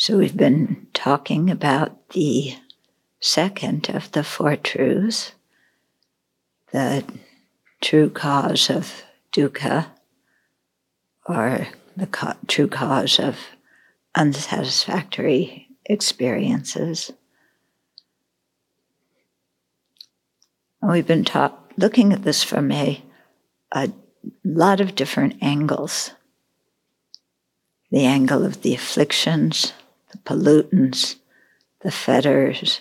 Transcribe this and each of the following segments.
So we've been talking about the second of the Four Truths, the true cause of dukkha, or the co- true cause of unsatisfactory experiences. And we've been ta- looking at this from a, a lot of different angles the angle of the afflictions, the pollutants, the fetters,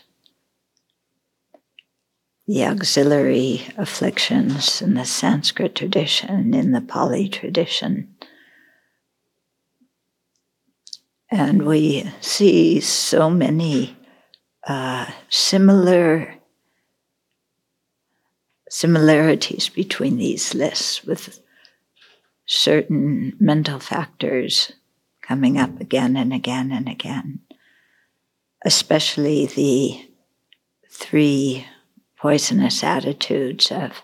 the auxiliary afflictions in the Sanskrit tradition, in the Pali tradition. And we see so many uh, similar similarities between these lists with certain mental factors coming up again and again and again, especially the three poisonous attitudes of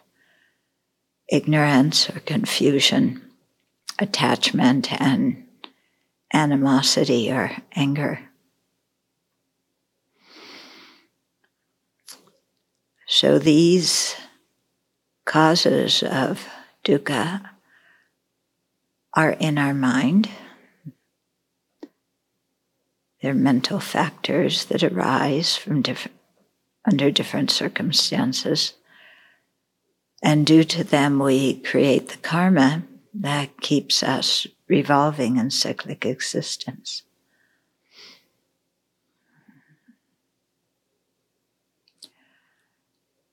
ignorance or confusion, attachment, and animosity or anger. So these causes of dukkha are in our mind. They're mental factors that arise from under different circumstances. And due to them, we create the karma that keeps us revolving in cyclic existence.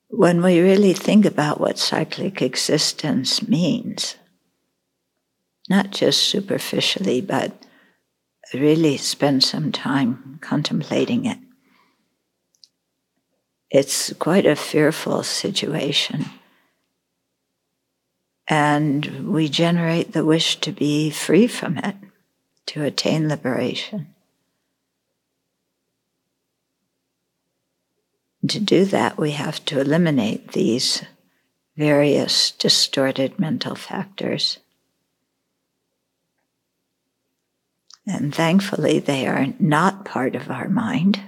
When we really think about what cyclic existence means, not just superficially, but really spend some time contemplating it. It's quite a fearful situation. And we generate the wish to be free from it, to attain liberation. To do that, we have to eliminate these various distorted mental factors. And thankfully, they are not part of our mind,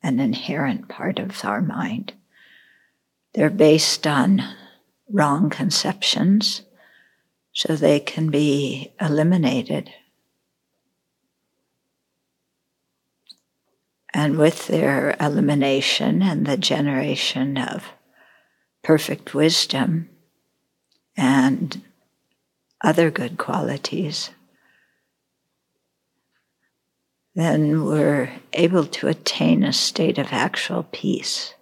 an inherent part of our mind. They're based on wrong conceptions, so they can be eliminated. And with their elimination and the generation of perfect wisdom and other good qualities, then we're able to attain a state of actual peace.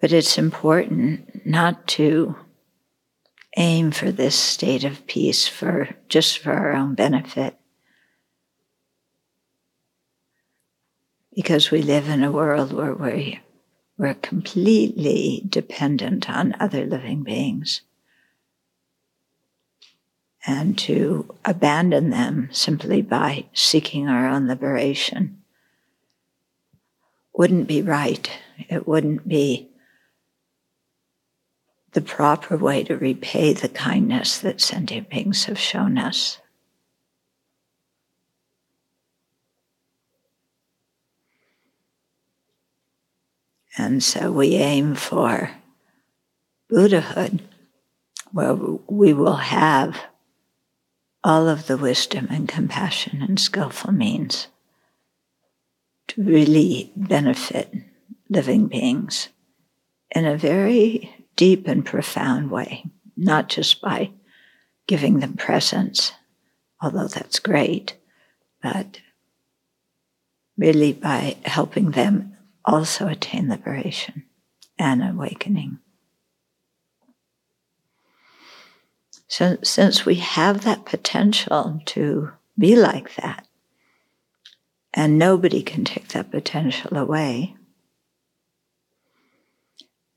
But it's important not to aim for this state of peace for just for our own benefit. Because we live in a world where we, we're completely dependent on other living beings and to abandon them simply by seeking our own liberation wouldn't be right. It wouldn't be the proper way to repay the kindness that sentient beings have shown us. And so we aim for Buddhahood, where we will have all of the wisdom and compassion and skillful means to really benefit living beings in a very deep and profound way, not just by giving them presents, although that's great, but really by helping them also attain liberation and awakening. So, since we have that potential to be like that, and nobody can take that potential away,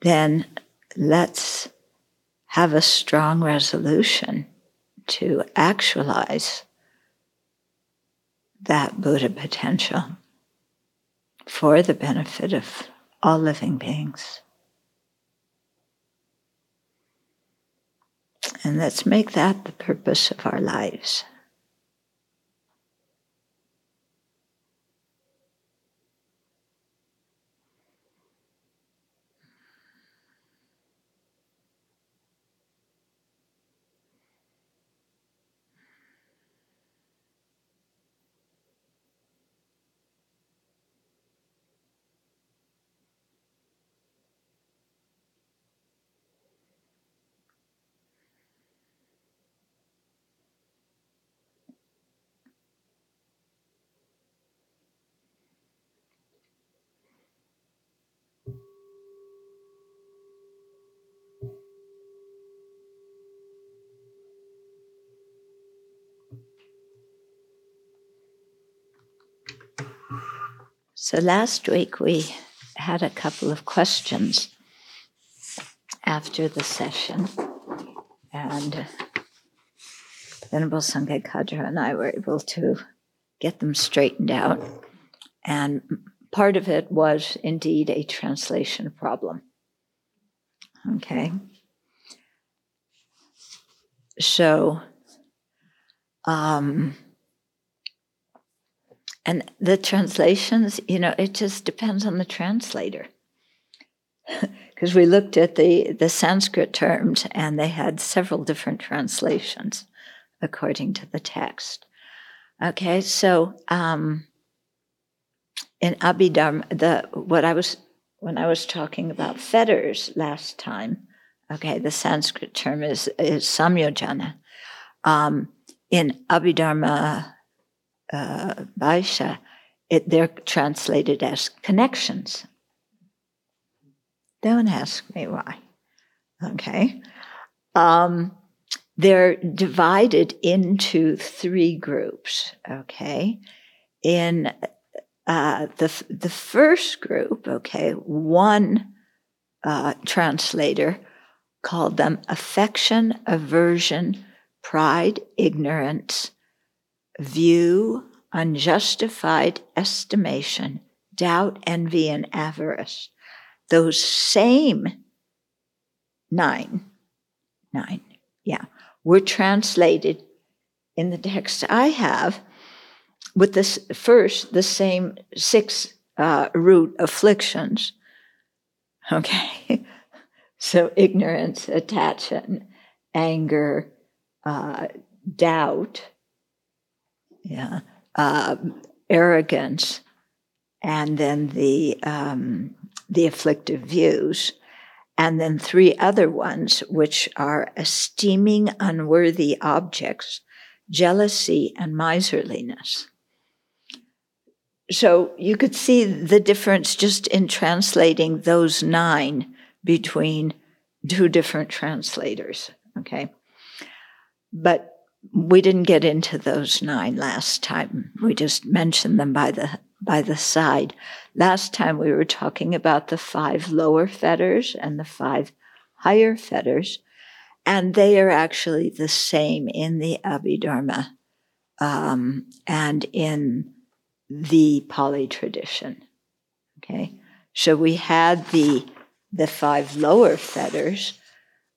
then let's have a strong resolution to actualize that Buddha potential for the benefit of all living beings. And let's make that the purpose of our lives. So last week we had a couple of questions after the session, and Venerable Sangye Khadro and I were able to get them straightened out. And part of it was indeed a translation problem. Okay. So, um, and the translations, you know, it just depends on the translator. Because we looked at the, the Sanskrit terms and they had several different translations according to the text. Okay, so um, in Abhidharma, the what I was when I was talking about fetters last time, okay, the Sanskrit term is, is samyojana. Um, in Abhidharma uh, Vaisha, it, they're translated as connections. Don't ask me why. Okay. Um, they're divided into three groups. Okay. In uh, the, the first group, okay, one uh, translator called them affection, aversion, pride, ignorance, view, unjustified estimation, doubt, envy, and avarice. Those same nine, nine, yeah, were translated in the text I have with this first, the same six uh, root afflictions. Okay. so ignorance, attachment, anger, uh, doubt, yeah, uh, arrogance, and then the um, the afflictive views, and then three other ones, which are esteeming unworthy objects, jealousy, and miserliness. So you could see the difference just in translating those nine between two different translators. Okay. But we didn't get into those nine last time. We just mentioned them by the by the side. Last time we were talking about the five lower fetters and the five higher fetters, and they are actually the same in the Abhidharma um, and in the Pali tradition. Okay, so we had the the five lower fetters.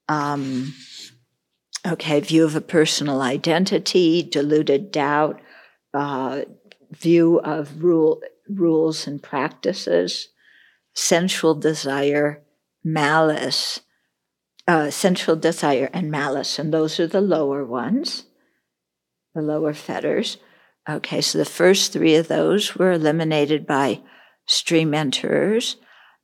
Um, Okay, view of a personal identity, deluded doubt, uh, view of rule, rules and practices, sensual desire, malice, uh, sensual desire and malice, and those are the lower ones, the lower fetters. Okay, so the first three of those were eliminated by stream enterers.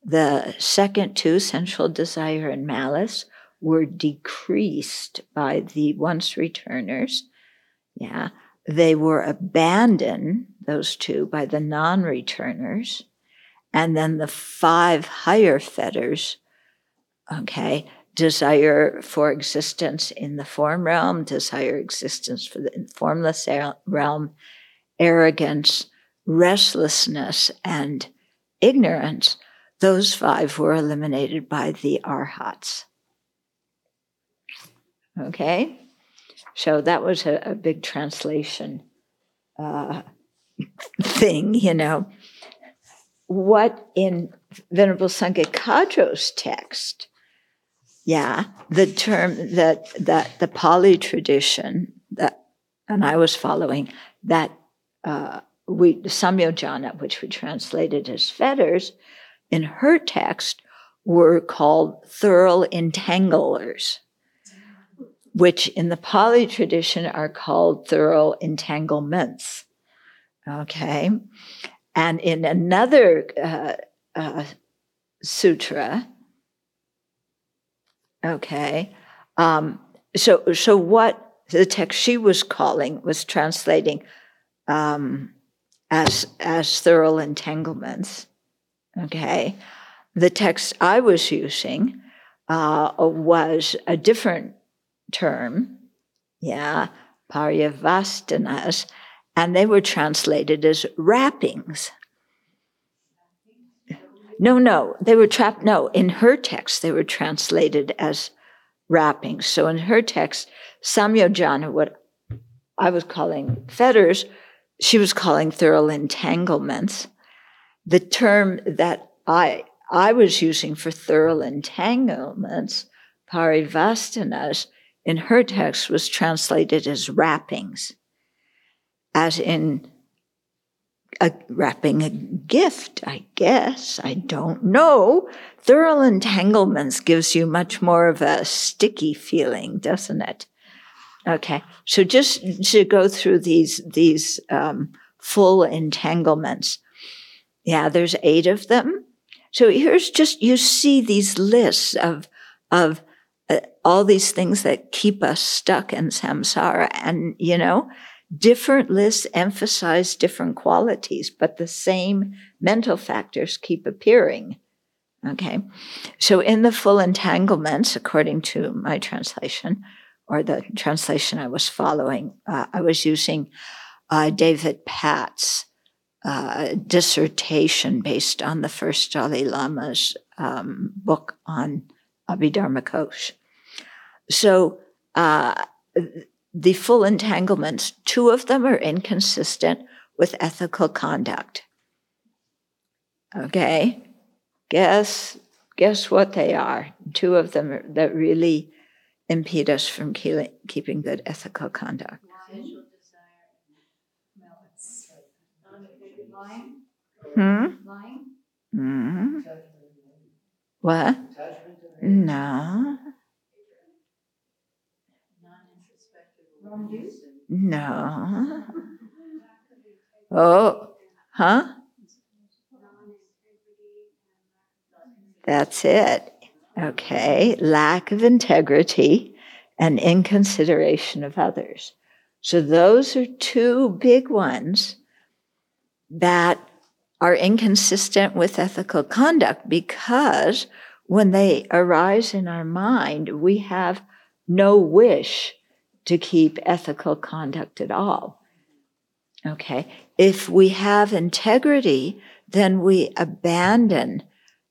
The second two, sensual desire and malice, were decreased by the once returners. Yeah. They were abandoned, those two, by the non returners. And then the five higher fetters, okay, desire for existence in the form realm, desire existence for the formless realm, arrogance, restlessness, and ignorance, those five were eliminated by the arhats. Okay? So that was a, a big translation uh, thing, you know. What in Venerable Sangye Khadro's text, Yeah, the term that that the Pali tradition that, and I was following that uh, we Samyojana, which we translated as fetters, in her text were called thorough entanglers, which in the Pali tradition are called thorough entanglements. Okay, and in another uh, uh, sutra Okay. Um, so, so what the text she was calling was translating um, as as thurl entanglements. Okay. The text I was using uh, was a different term. Yeah, paryavasthanas, and they were translated as wrappings. No, no, they were trapped. No, in her text, they were translated as wrappings. So in her text, Samyojana, what I was calling fetters, she was calling thurl entanglements. The term that I I was using for thurl entanglements, paryavasthanas, in her text was translated as wrappings, as in a, wrapping a gift, I guess. I don't know. Thurl entanglements gives you much more of a sticky feeling, doesn't it? Okay, so just to go through these these um, full entanglements. Yeah, there's eight of them. So here's just you see these lists of of all these things that keep us stuck in samsara, and you know, Different lists emphasize different qualities, but the same mental factors keep appearing. Okay. So in the full entanglements, according to my translation, or the translation I was following, uh, I was using uh, David Patt's uh, dissertation based on the first Dalai Lama's um, book on Abhidharma Kosh. So uh, the full entanglements, two of them are inconsistent with ethical conduct. Okay? Guess guess what they are? Two of them are, that really impede us from keeping good ethical conduct. Hmm? Hmm? What? No. No. Oh, huh? That's it. Okay. Lack of integrity and inconsideration of others. So those are two big ones that are inconsistent with ethical conduct because when they arise in our mind, we have no wish to keep ethical conduct at all. Okay. If we have integrity, then we abandon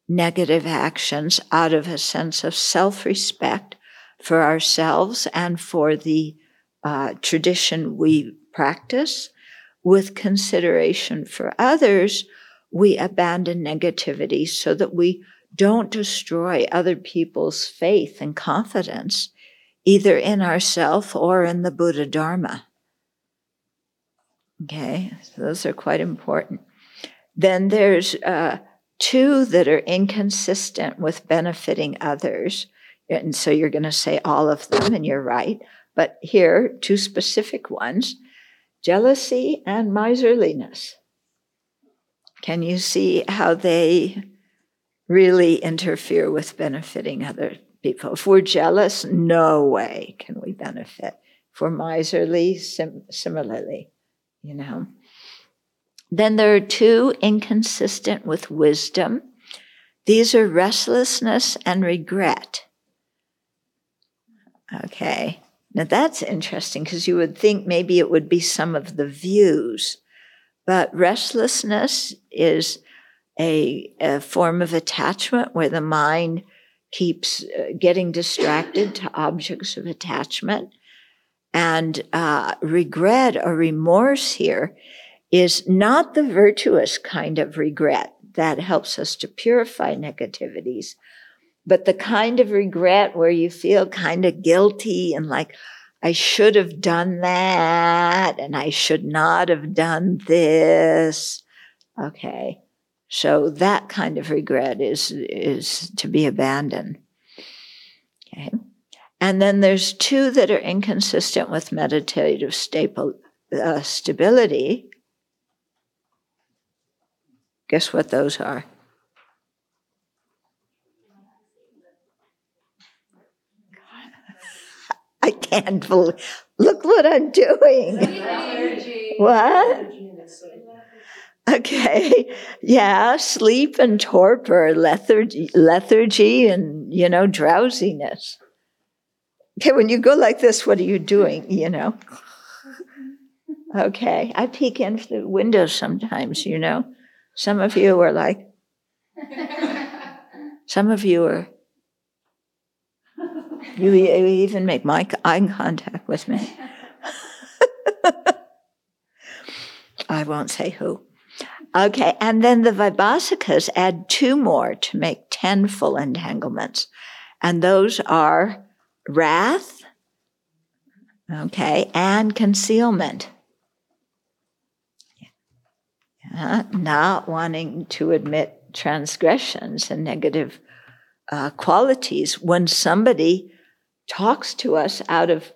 negative actions out of a sense of self respect for ourselves and for the uh, tradition we practice. With consideration for others, we abandon negativity so that we don't destroy other people's faith and confidence either in ourself or in the Buddha Dharma. Okay, so those are quite important. Then there's uh, two that are inconsistent with benefiting others. And so you're going to say all of them, and you're right. But here, two specific ones jealousy and miserliness. Can you see how they really interfere with benefiting other people. If we're jealous, no way can we benefit. If we're miserly, sim- similarly, you know. Then there are two inconsistent with wisdom. These are restlessness and regret. Okay. Now that's interesting because you would think maybe it would be some of the views, but restlessness is a, a form of attachment where the mind keeps uh, getting distracted to objects of attachment. And uh, regret or remorse here is not the virtuous kind of regret that helps us to purify negativities, But the kind of regret where you feel kind of guilty and like, I should have done that and I should not have done this. Okay. So that kind of regret is, is to be abandoned. Okay. And then there's two that are inconsistent with meditative staple, uh, stability. Guess what those are? I can't believe. Look what I'm doing. what? Okay. Yeah, sleep and torpor, lethargy, lethargy and, you know, drowsiness. Okay, when you go like this, what are you doing, you know? Okay, I peek in through the window sometimes, you know. Some of you are like, some of you are you, you even make my eye contact with me. I won't say who. Okay, and then the Vaibhashikas add two more to make 10 full entanglements. And those are wrath, okay, and concealment. Not wanting to admit transgressions and negative uh, qualities when somebody talks to us out of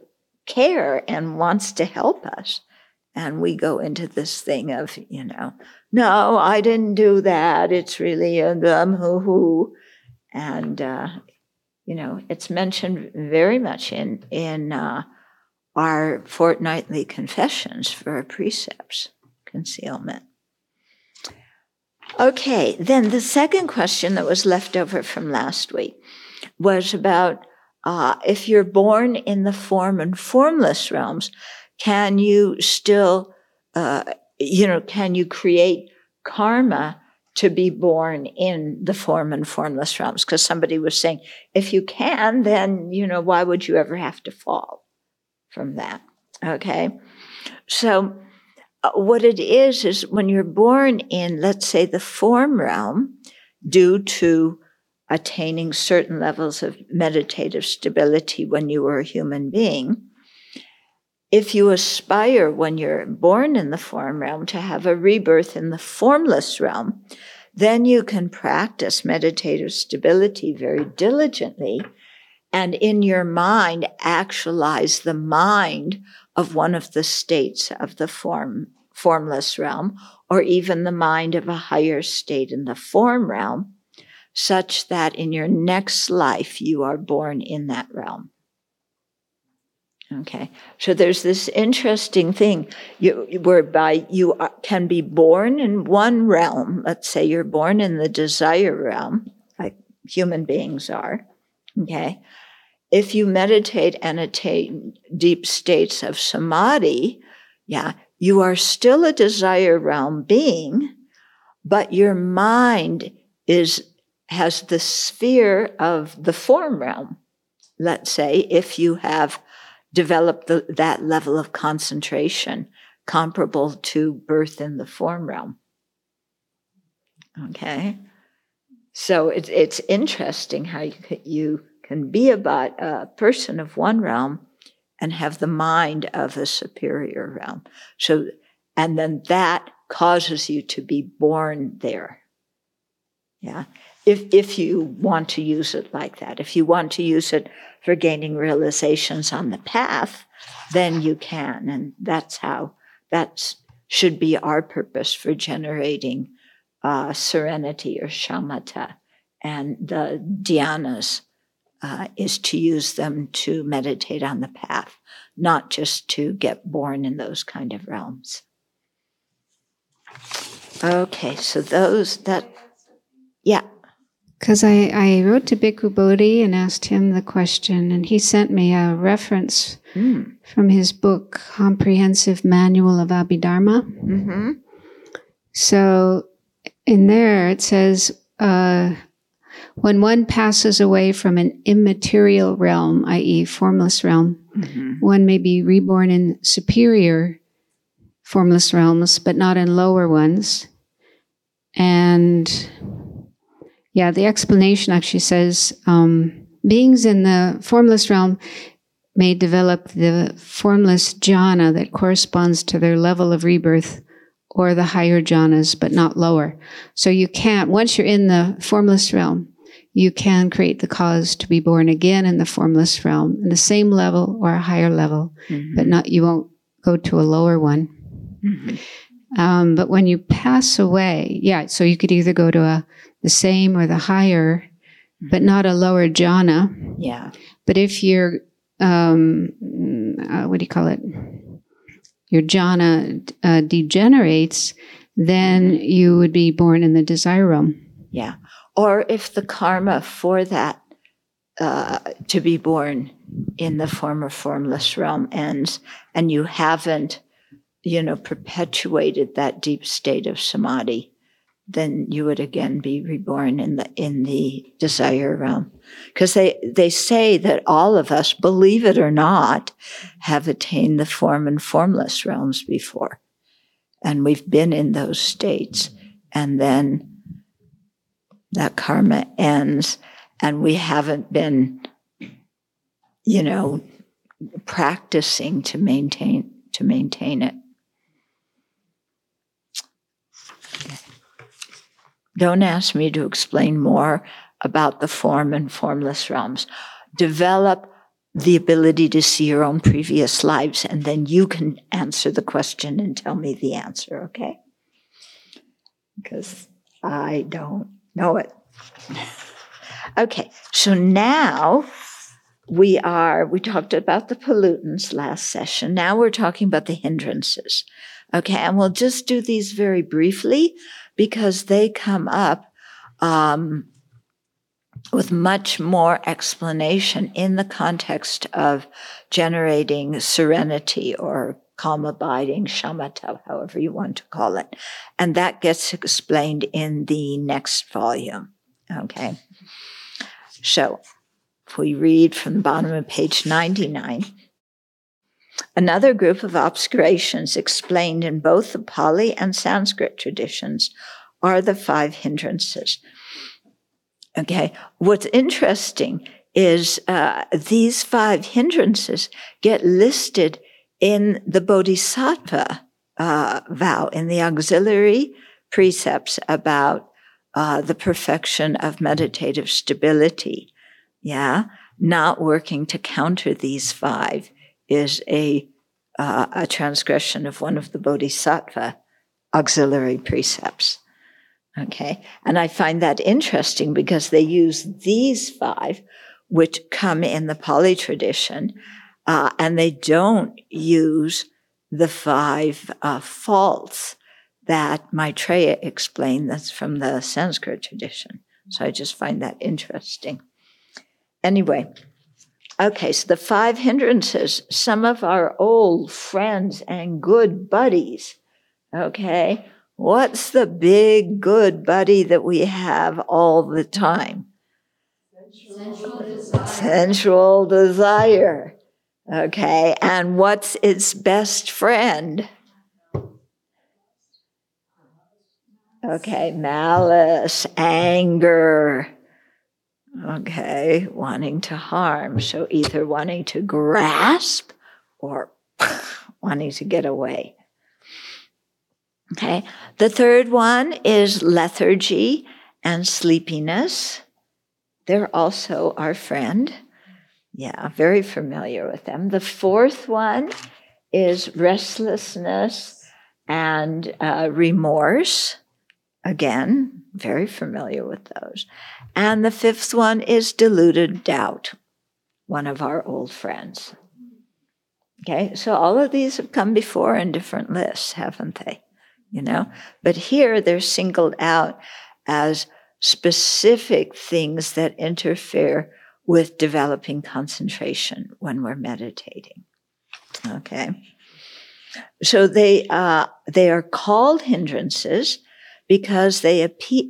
care and wants to help us. And we go into this thing of, you know, no, I didn't do that. It's really a gum hoo hoo. And, uh, you know, it's mentioned very much in, in uh, our fortnightly confessions for precepts, concealment. Okay, then the second question that was left over from last week was about uh, if you're born in the form and formless realms, can you still, uh, you know, can you create karma to be born in the form and formless realms? Because somebody was saying, if you can, then, you know, why would you ever have to fall from that? Okay. So, uh, what it is, is when you're born in, let's say, the form realm, due to attaining certain levels of meditative stability when you were a human being. If you aspire when you're born in the form realm to have a rebirth in the formless realm, then you can practice meditative stability very diligently and in your mind actualize the mind of one of the states of the form formless realm or even the mind of a higher state in the form realm such that in your next life you are born in that realm. Okay, so there's this interesting thing you, whereby you are, can be born in one realm. Let's say you're born in the desire realm, like human beings are. Okay, if you meditate and attain deep states of samadhi, yeah, you are still a desire realm being, but your mind is has the sphere of the form realm. Let's say if you have developed the, that level of concentration comparable to birth in the form realm. Okay. So it, it's interesting how you, you can be about a person of one realm and have the mind of a superior realm. So, and then that causes you to be born there. Yeah if, if you want to use it like that. If you want to use it for gaining realizations on the path, then you can. And that's how that should be our purpose for generating uh, serenity or shamatha. And the dhyanas uh, is to use them to meditate on the path, not just to get born in those kind of realms. Okay, so those that, yeah. Because I, I wrote to Bhikkhu Bodhi and asked him the question, and he sent me a reference mm. from his book, Comprehensive Manual of Abhidharma. Mm-hmm. So in there it says, uh, when one passes away from an immaterial realm, i.e., formless realm, mm-hmm. one may be reborn in superior formless realms, but not in lower ones. And Yeah, the explanation actually says um, beings in the formless realm may develop the formless jhana that corresponds to their level of rebirth or the higher jhanas, but not lower. So you can't, once you're in the formless realm, you can create the cause to be born again in the formless realm in the same level or a higher level, mm-hmm. but not, you won't go to a lower one. Mm-hmm. Um, but when you pass away, yeah, so you could either go to a, the same or the higher, but not a lower jhana. Yeah. But if you're, um, uh, what do you call it? Your jhana uh, degenerates, then you would be born in the desire realm. Yeah or if the karma for that uh, to be born in the former formless realm ends and you haven't you know perpetuated that deep state of samadhi then you would again be reborn in the in the desire realm. Because they they say that all of us believe it or not have attained the form and formless realms before. And we've been in those states. And then that karma ends. And we haven't been, you know, practicing to maintain to maintain it. Don't ask me to explain more about the form and formless realms. Develop the ability to see your own previous lives, and then you can answer the question and tell me the answer, okay? Because I don't know it. Okay, so now we are, we talked about the pollutants last session. Now we're talking about the hindrances. Okay, and we'll just do these very briefly because they come up um, with much more explanation in the context of generating serenity or calm abiding, shamatha, however you want to call it. And that gets explained in the next volume. Okay. So if we read from the bottom of page 99, another group of obscurations explained in both the Pali and Sanskrit traditions are the five hindrances. Okay. What's interesting is uh, these five hindrances get listed in the Bodhisattva uh, vow, in the auxiliary precepts about uh, the perfection of meditative stability. Yeah, not working to counter these five is a uh, a transgression of one of the Bodhisattva auxiliary precepts. Okay, and I find that interesting because they use these five, which come in the Pali tradition, uh, and they don't use the five uh, faults that Maitreya explained. That's from the Sanskrit tradition. So I just find that interesting. Anyway, okay, so the five hindrances, some of our old friends and good buddies. Okay, what's the big good buddy that we have all the time? Sensual desire. Desire. Okay, and what's its best friend? Okay, malice, anger. Okay, wanting to harm. So either wanting to grasp or wanting to get away. Okay, the third one is lethargy and sleepiness. They're also our friend. Yeah, very familiar with them. The fourth one is restlessness and uh, remorse. Again, very familiar with those. And the fifth one is deluded doubt, one of our old friends. Okay, so all of these have come before in different lists, haven't they? You know, but here they're singled out as specific things that interfere with developing concentration when we're meditating. Okay. So they, uh, they are called hindrances because they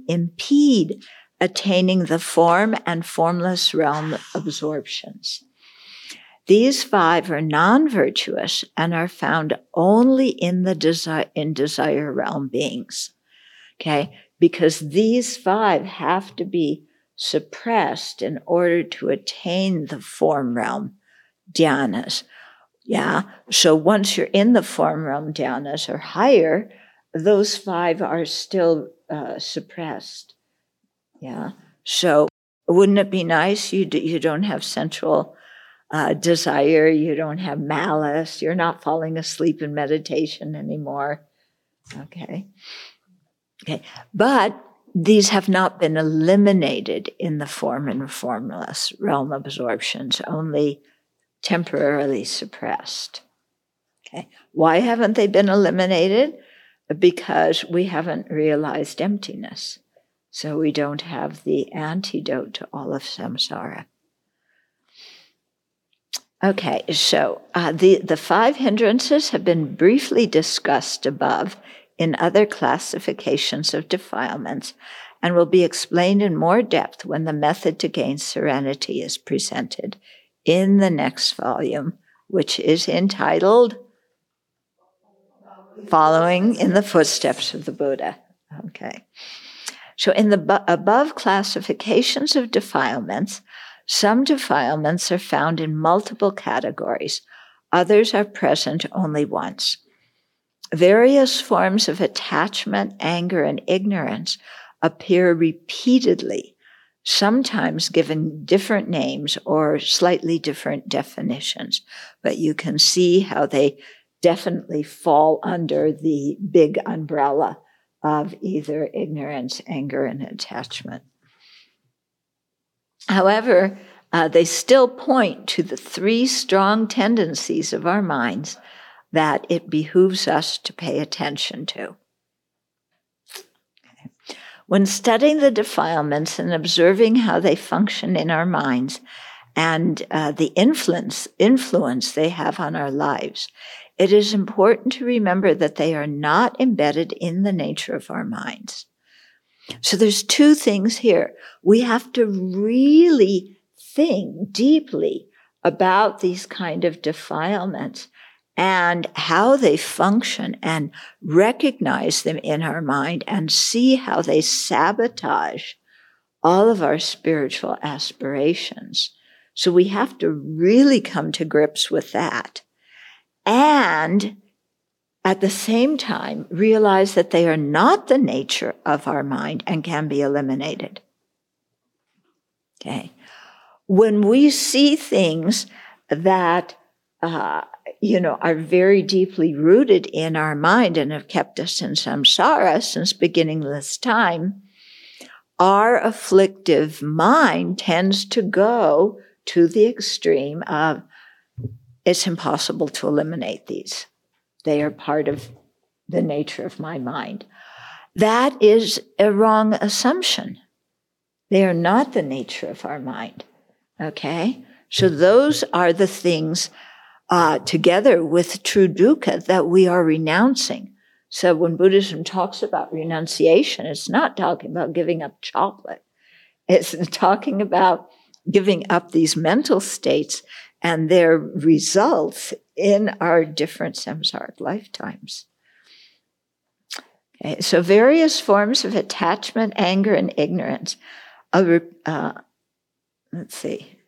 impede attaining the form and formless realm absorptions. These five are non-virtuous and are found only in the desire, in desire realm beings. Okay. because these five have to be suppressed in order to attain the form realm dhyanas. Yeah. So once you're in the form realm dhyanas or higher, those five are still uh, suppressed. Yeah. So wouldn't it be nice? You do, you don't have central uh, desire. You don't have malice. You're not falling asleep in meditation anymore. Okay. Okay. But these have not been eliminated in the form and formless realm absorptions, only temporarily suppressed. Okay. Why haven't they been eliminated? Because we haven't realized emptiness. So we don't have the antidote to all of samsara. Okay, so uh, the, the five hindrances have been briefly discussed above in other classifications of defilements and will be explained in more depth when the method to gain serenity is presented in the next volume, which is entitled Following in the Footsteps of the Buddha. Okay. So, in the bu- above classifications of defilements, some defilements are found in multiple categories, others are present only once. Various forms of attachment, anger, and ignorance appear repeatedly, sometimes given different names or slightly different definitions, but you can see how they definitely fall under the big umbrella of either ignorance, anger, and attachment. However, uh, they still point to the three strong tendencies of our minds that it behooves us to pay attention to. When studying the defilements and observing how they function in our minds and uh, the influence, influence they have on our lives, it is important to remember that they are not embedded in the nature of our minds. So there's two things here. We have to really think deeply about these kind of defilements and how they function and recognize them in our mind and see how they sabotage all of our spiritual aspirations. So we have to really come to grips with that. And at the same time realize that they are not the nature of our mind and can be eliminated. Okay. When we see things that, uh, you know, are very deeply rooted in our mind and have kept us in samsara since beginningless time, our afflictive mind tends to go to the extreme of it's impossible to eliminate these. They are part of the nature of my mind. That is a wrong assumption. They are not the nature of our mind. Okay? So those are the things uh, together with true dukkha that we are renouncing. So when Buddhism talks about renunciation, it's not talking about giving up chocolate. It's talking about giving up these mental states and their results in our different samsaric lifetimes. Okay, so various forms of attachment, anger, and ignorance. Uh, let's see.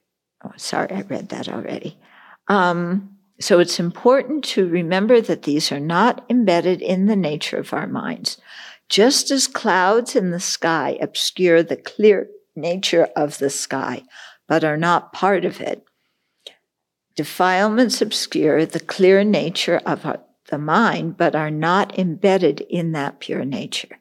Oh, sorry, I read that already. Um, so it's important to remember that these are not embedded in the nature of our minds. Just as clouds in the sky obscure the clear nature of the sky, but are not part of it, Defilements obscure the clear nature of the mind, but are not embedded in that pure nature.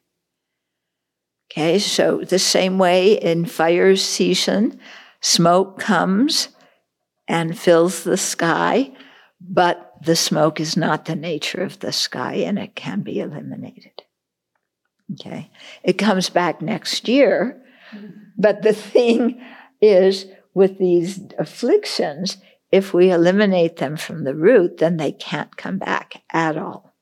Okay, so the same way in fire season, smoke comes and fills the sky, but the smoke is not the nature of the sky and it can be eliminated. Okay, it comes back next year, but the thing is with these afflictions, if we eliminate them from the root, then they can't come back at all.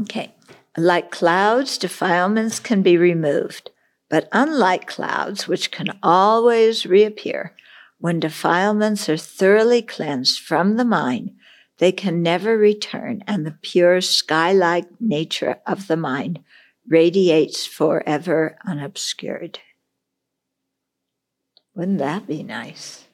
Okay. Like clouds, defilements can be removed, but unlike clouds, which can always reappear, when defilements are thoroughly cleansed from the mind, they can never return, and the pure sky like nature of the mind radiates forever unobscured. Wouldn't that be nice?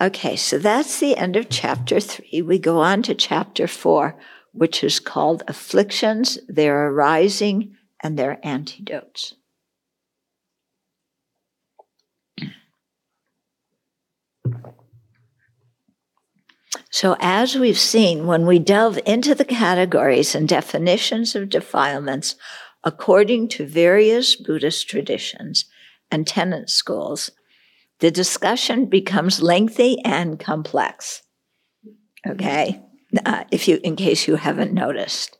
Okay, so that's the end of chapter three. We go on to chapter four, which is called Afflictions, Their Arising, and Their Antidotes. So, as we've seen, when we delve into the categories and definitions of defilements according to various Buddhist traditions and tenet schools, the discussion becomes lengthy and complex. Okay, uh, if you, in case you haven't noticed.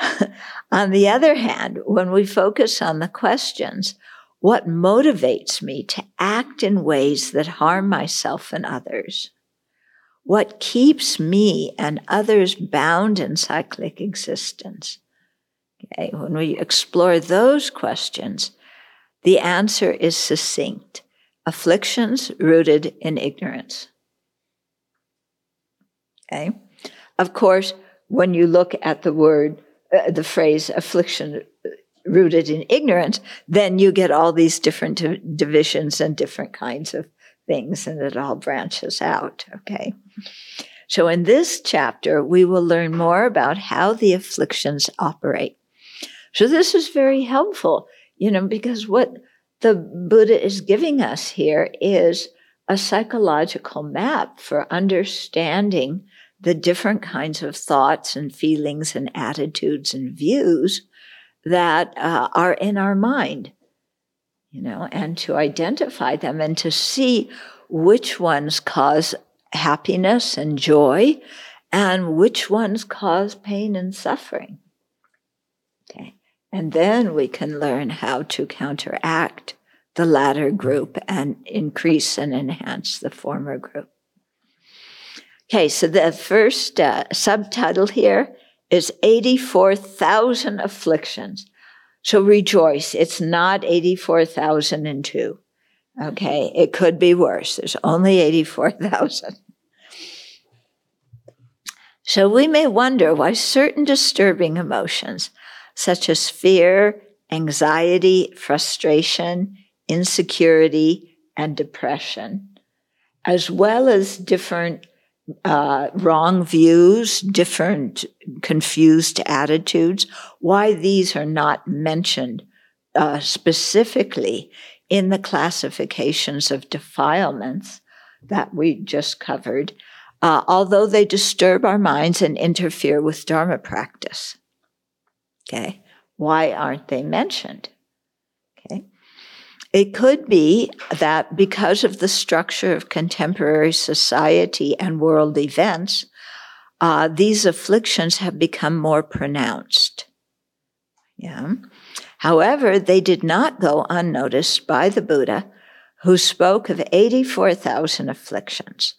on the other hand, when we focus on the questions, what motivates me to act in ways that harm myself and others? What keeps me and others bound in cyclic existence? Okay, when we explore those questions, the answer is succinct afflictions rooted in ignorance. Okay? Of course, when you look at the word, uh, the phrase affliction rooted in ignorance, then you get all these different divisions and different kinds of things, and it all branches out. Okay. So, in this chapter, we will learn more about how the afflictions operate. So, this is very helpful, you know, because what the Buddha is giving us here is a psychological map for understanding the different kinds of thoughts and feelings and attitudes and views that uh, are in our mind you know, and to identify them and to see which ones cause happiness and joy and which ones cause pain and suffering. And then we can learn how to counteract the latter group and increase and enhance the former group. Okay, so the first uh, subtitle here is 84,000 afflictions. So rejoice. It's not 84,002. Okay. It could be worse. There's only 84,000. So we may wonder why certain disturbing emotions, such as fear, anxiety, frustration, insecurity, and depression, as well as different uh, wrong views, different confused attitudes, why these are not mentioned uh, specifically in the classifications of defilements that we just covered, uh, although they disturb our minds and interfere with Dharma practice. Okay, why aren't they mentioned? Okay. It could be that because of the structure of contemporary society and world events, uh, these afflictions have become more pronounced. Yeah. However, they did not go unnoticed by the Buddha, who spoke of 84,000 afflictions.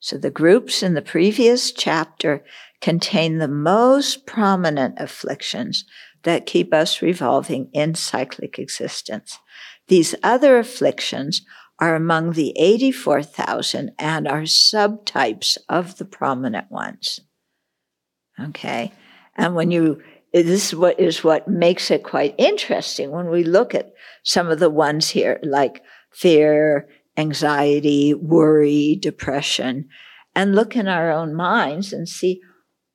So the groups in the previous chapter contain the most prominent afflictions that keep us revolving in cyclic existence. These other afflictions are among the 84,000 and are subtypes of the prominent ones. Okay. And when you, this is what is what makes it quite interesting when we look at some of the ones here, like fear, anxiety, worry, depression, and look in our own minds and see,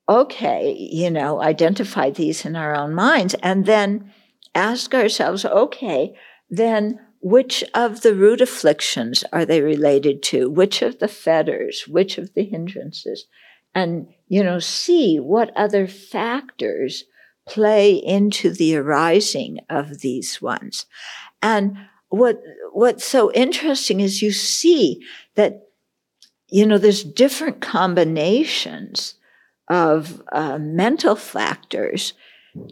okay, you know, identify these in our own minds and then ask ourselves, okay, then which of the root afflictions are they related to? Which of the fetters? Which of the hindrances? And, you know, see what other factors play into the arising of these ones. And what, what's so interesting is you see that, you know, there's different combinations of uh, mental factors.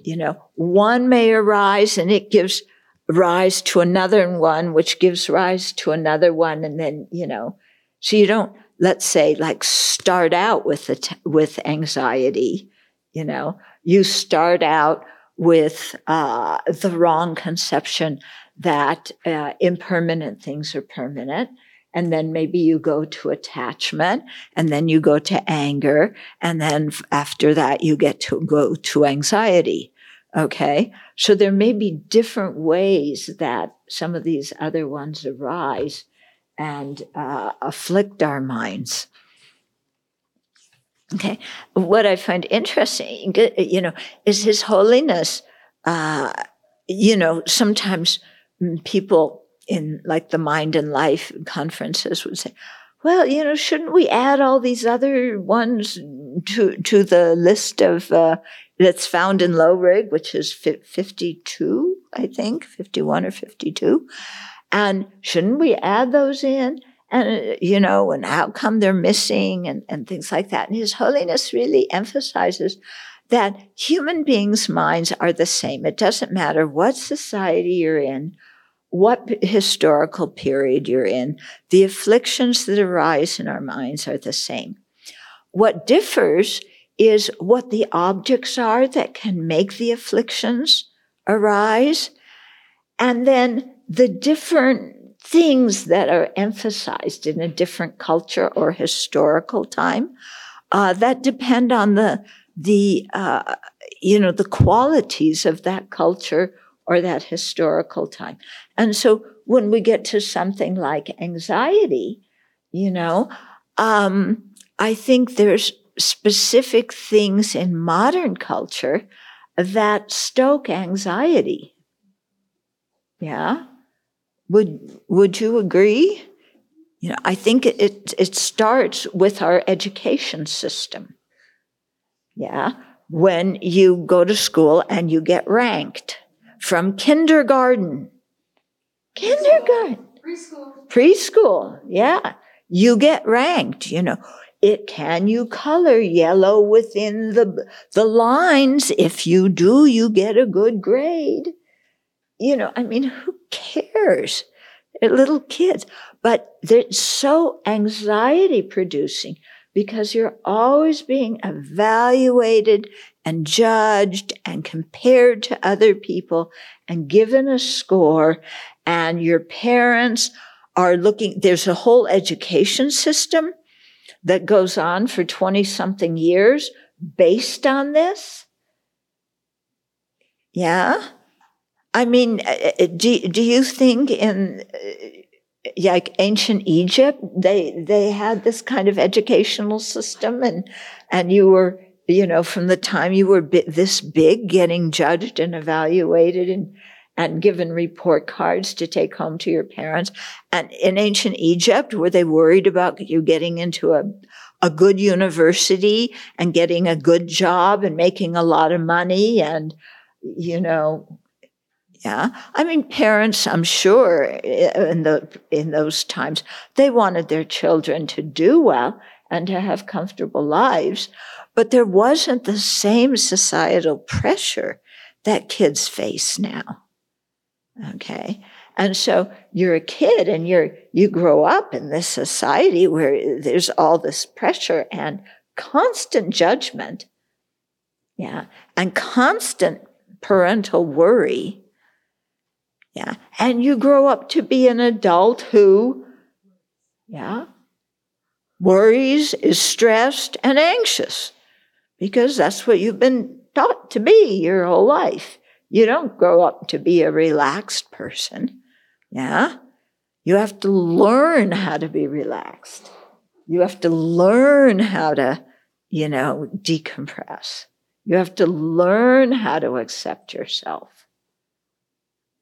You know, one may arise and it gives rise to another one, which gives rise to another one. And then, you know, so you don't, let's say, like start out with, the with anxiety, you know, you start out with uh, the wrong conception that uh, impermanent things are permanent. And then maybe you go to attachment and then you go to anger and then after that you get to go to anxiety okay? So there may be different ways that some of these other ones arise and uh, afflict our minds. Okay what i find interesting you know is his holiness uh, you know sometimes people in like the mind and life conferences would say, well, you know, shouldn't we add all these other ones to to the list of uh, that's found in lorig, which is fifty two, I think, fifty one or fifty two, and shouldn't we add those in? And uh, you know, and how come they're missing, and and things like that. And His Holiness really emphasizes that human beings' minds are the same. It doesn't matter what society you're in what historical period you're in, the afflictions that arise in our minds are the same. What differs is what the objects are that can make the afflictions arise, and then the different things that are emphasized in a different culture or historical time uh, that depend on the the uh, you know the qualities of that culture or that historical time. And so when we get to something like anxiety, you know, um, I think there's specific things in modern culture that stoke anxiety. Yeah. Would, would you agree? You know, I think it, it starts with our education system. Yeah. When you go to school and you get ranked from kindergarten. Kindergarten. Preschool. Preschool. Yeah. You get ranked, you know. It can you color yellow within the the lines. If you do, you get a good grade. You know, I mean, who cares? They're little kids, but they're so anxiety producing because you're always being evaluated and judged and compared to other people and given a score. And your parents are looking, there's a whole education system that goes on for 20 something years based on this. Yeah. I mean, uh, uh, do, do you think in uh, like ancient Egypt, they they had this kind of educational system, and and you were you know from the time you were this big, getting judged and evaluated and and given report cards to take home to your parents. And in ancient Egypt, were they worried about you getting into a a good university and getting a good job and making a lot of money and you know yeah. I mean, parents, I'm sure in the, in those times, they wanted their children to do well and to have comfortable lives, but there wasn't the same societal pressure that kids face now. Okay. And so you're a kid and you're, you grow up in this society where there's all this pressure and constant judgment. Yeah. And constant parental worry yeah. And you grow up to be an adult who, yeah, worries, is stressed, and anxious because that's what you've been taught to be your whole life. You don't grow up to be a relaxed person. Yeah. You have to learn how to be relaxed. You have to learn how to, you know, decompress. You have to learn how to accept yourself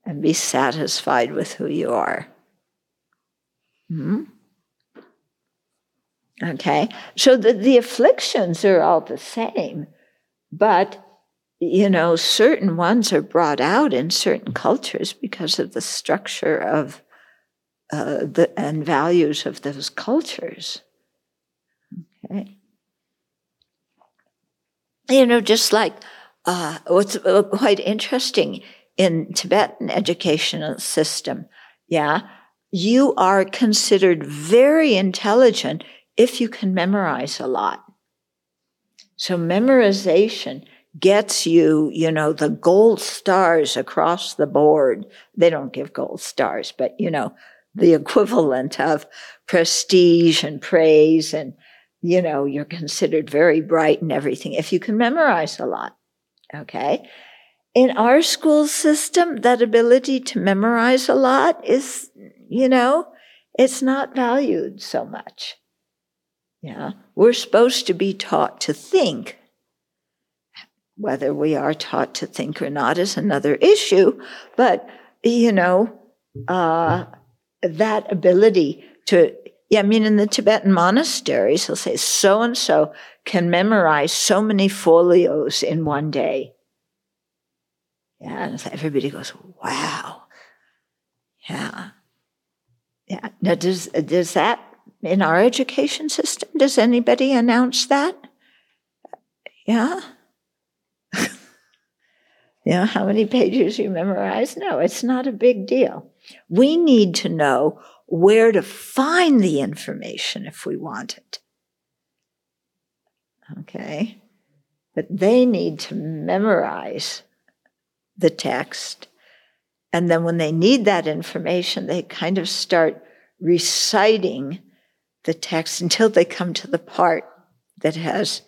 and be satisfied with who you are. Hmm? Okay, so the, the afflictions are all the same, but you know, certain ones are brought out in certain cultures because of the structure of uh, the and values of those cultures. Okay, you know, just like uh, what's uh, quite interesting in Tibetan educational system, yeah, you are considered very intelligent if you can memorize a lot. So memorization gets you, you know, the gold stars across the board. They don't give gold stars, but you know, the equivalent of prestige and praise and you know you're considered very bright and everything if you can memorize a lot okay in our school system that ability to memorize a lot is you know it's not valued so much yeah we're supposed to be taught to think whether we are taught to think or not is another issue but you know uh, that ability to yeah, I mean, in the Tibetan monasteries, they'll say so and so can memorize so many folios in one day. Yeah, and everybody goes, wow. Yeah. Yeah. Now, does, does that, in our education system, does anybody announce that? Yeah. yeah, how many pages you memorize? No, it's not a big deal. We need to know where to find the information if we want it. Okay? But they need to memorize the text. And then when they need that information, they kind of start reciting the text until they come to the part that has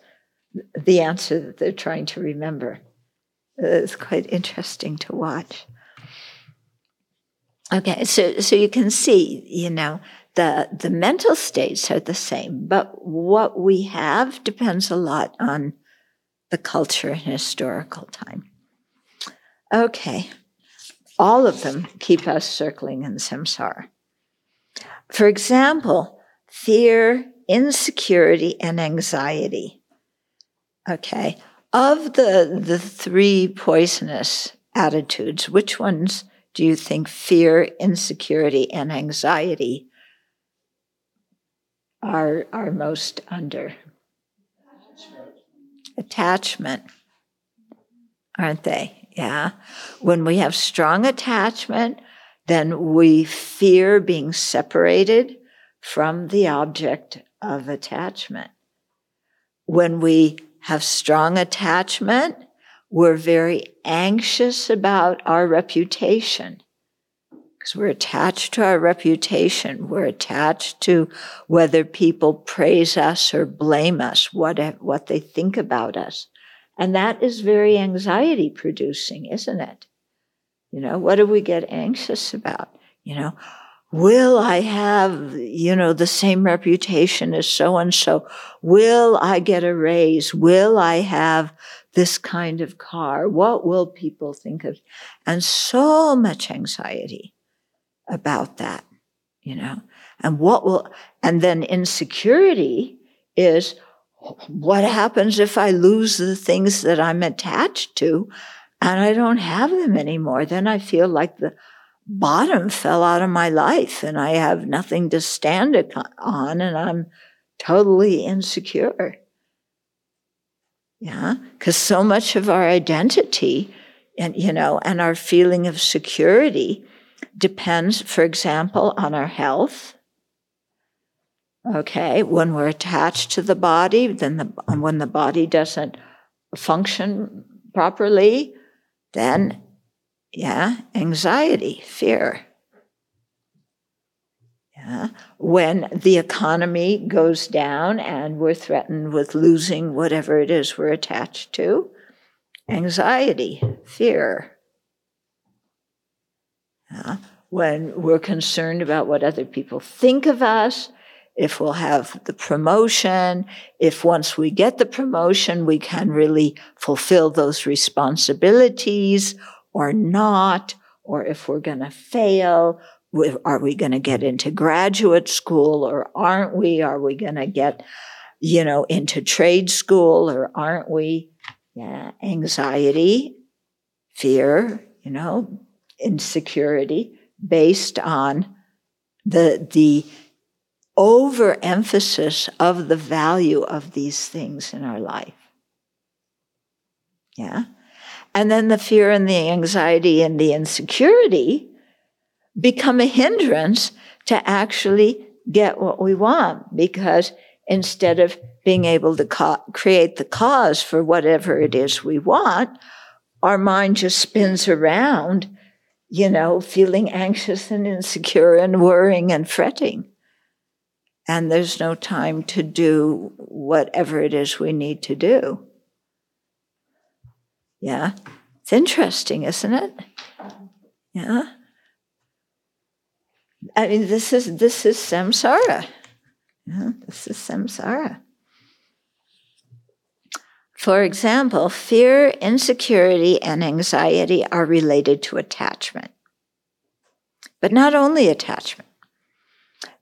the answer that they're trying to remember. Uh, it's quite interesting to watch. Okay, so so you can see, you know, the the mental states are the same, but what we have depends a lot on the culture and historical time. Okay, all of them keep us circling in samsara. For example, fear, insecurity, and anxiety. Okay, of the the three poisonous attitudes, which ones? do you think fear, insecurity, and anxiety are, are most under? Attachment. aren't they? Yeah. When we have strong attachment, then we fear being separated from the object of attachment. When we have strong attachment, we're very anxious about our reputation because we're attached to our reputation. We're attached to whether people praise us or blame us, what, what they think about us. And that is very anxiety producing, isn't it? You know, what do we get anxious about? You know, will I have, you know, the same reputation as so and so? Will I get a raise? Will I have this kind of car? What will people think of? And so much anxiety about that, you know, and what will, and then insecurity is what happens if I lose the things that I'm attached to and I don't have them anymore? Then I feel like the bottom fell out of my life and I have nothing to stand on and I'm totally insecure. Yeah, because so much of our identity and, you know, and our feeling of security depends, for example, on our health. Okay, when we're attached to the body, then the, when the body doesn't function properly, then, yeah, anxiety, fear. Yeah. When the economy goes down and we're threatened with losing whatever it is we're attached to, anxiety, fear. Yeah. When we're concerned about what other people think of us, if we'll have the promotion, if once we get the promotion, we can really fulfill those responsibilities or not, or if we're going to fail, are we going to get into graduate school or aren't we? Are we going to get, you know, into trade school or aren't we? Yeah, anxiety, fear, you know, insecurity based on the, the overemphasis of the value of these things in our life. Yeah. And then the fear and the anxiety and the insecurity become a hindrance to actually get what we want because instead of being able to co- create the cause for whatever it is we want, our mind just spins around, you know, feeling anxious and insecure and worrying and fretting. And there's no time to do whatever it is we need to do. Yeah. It's interesting, isn't it? Yeah. I mean, this is this is samsara. Yeah, this is samsara. For example, fear, insecurity, and anxiety are related to attachment. But not only attachment.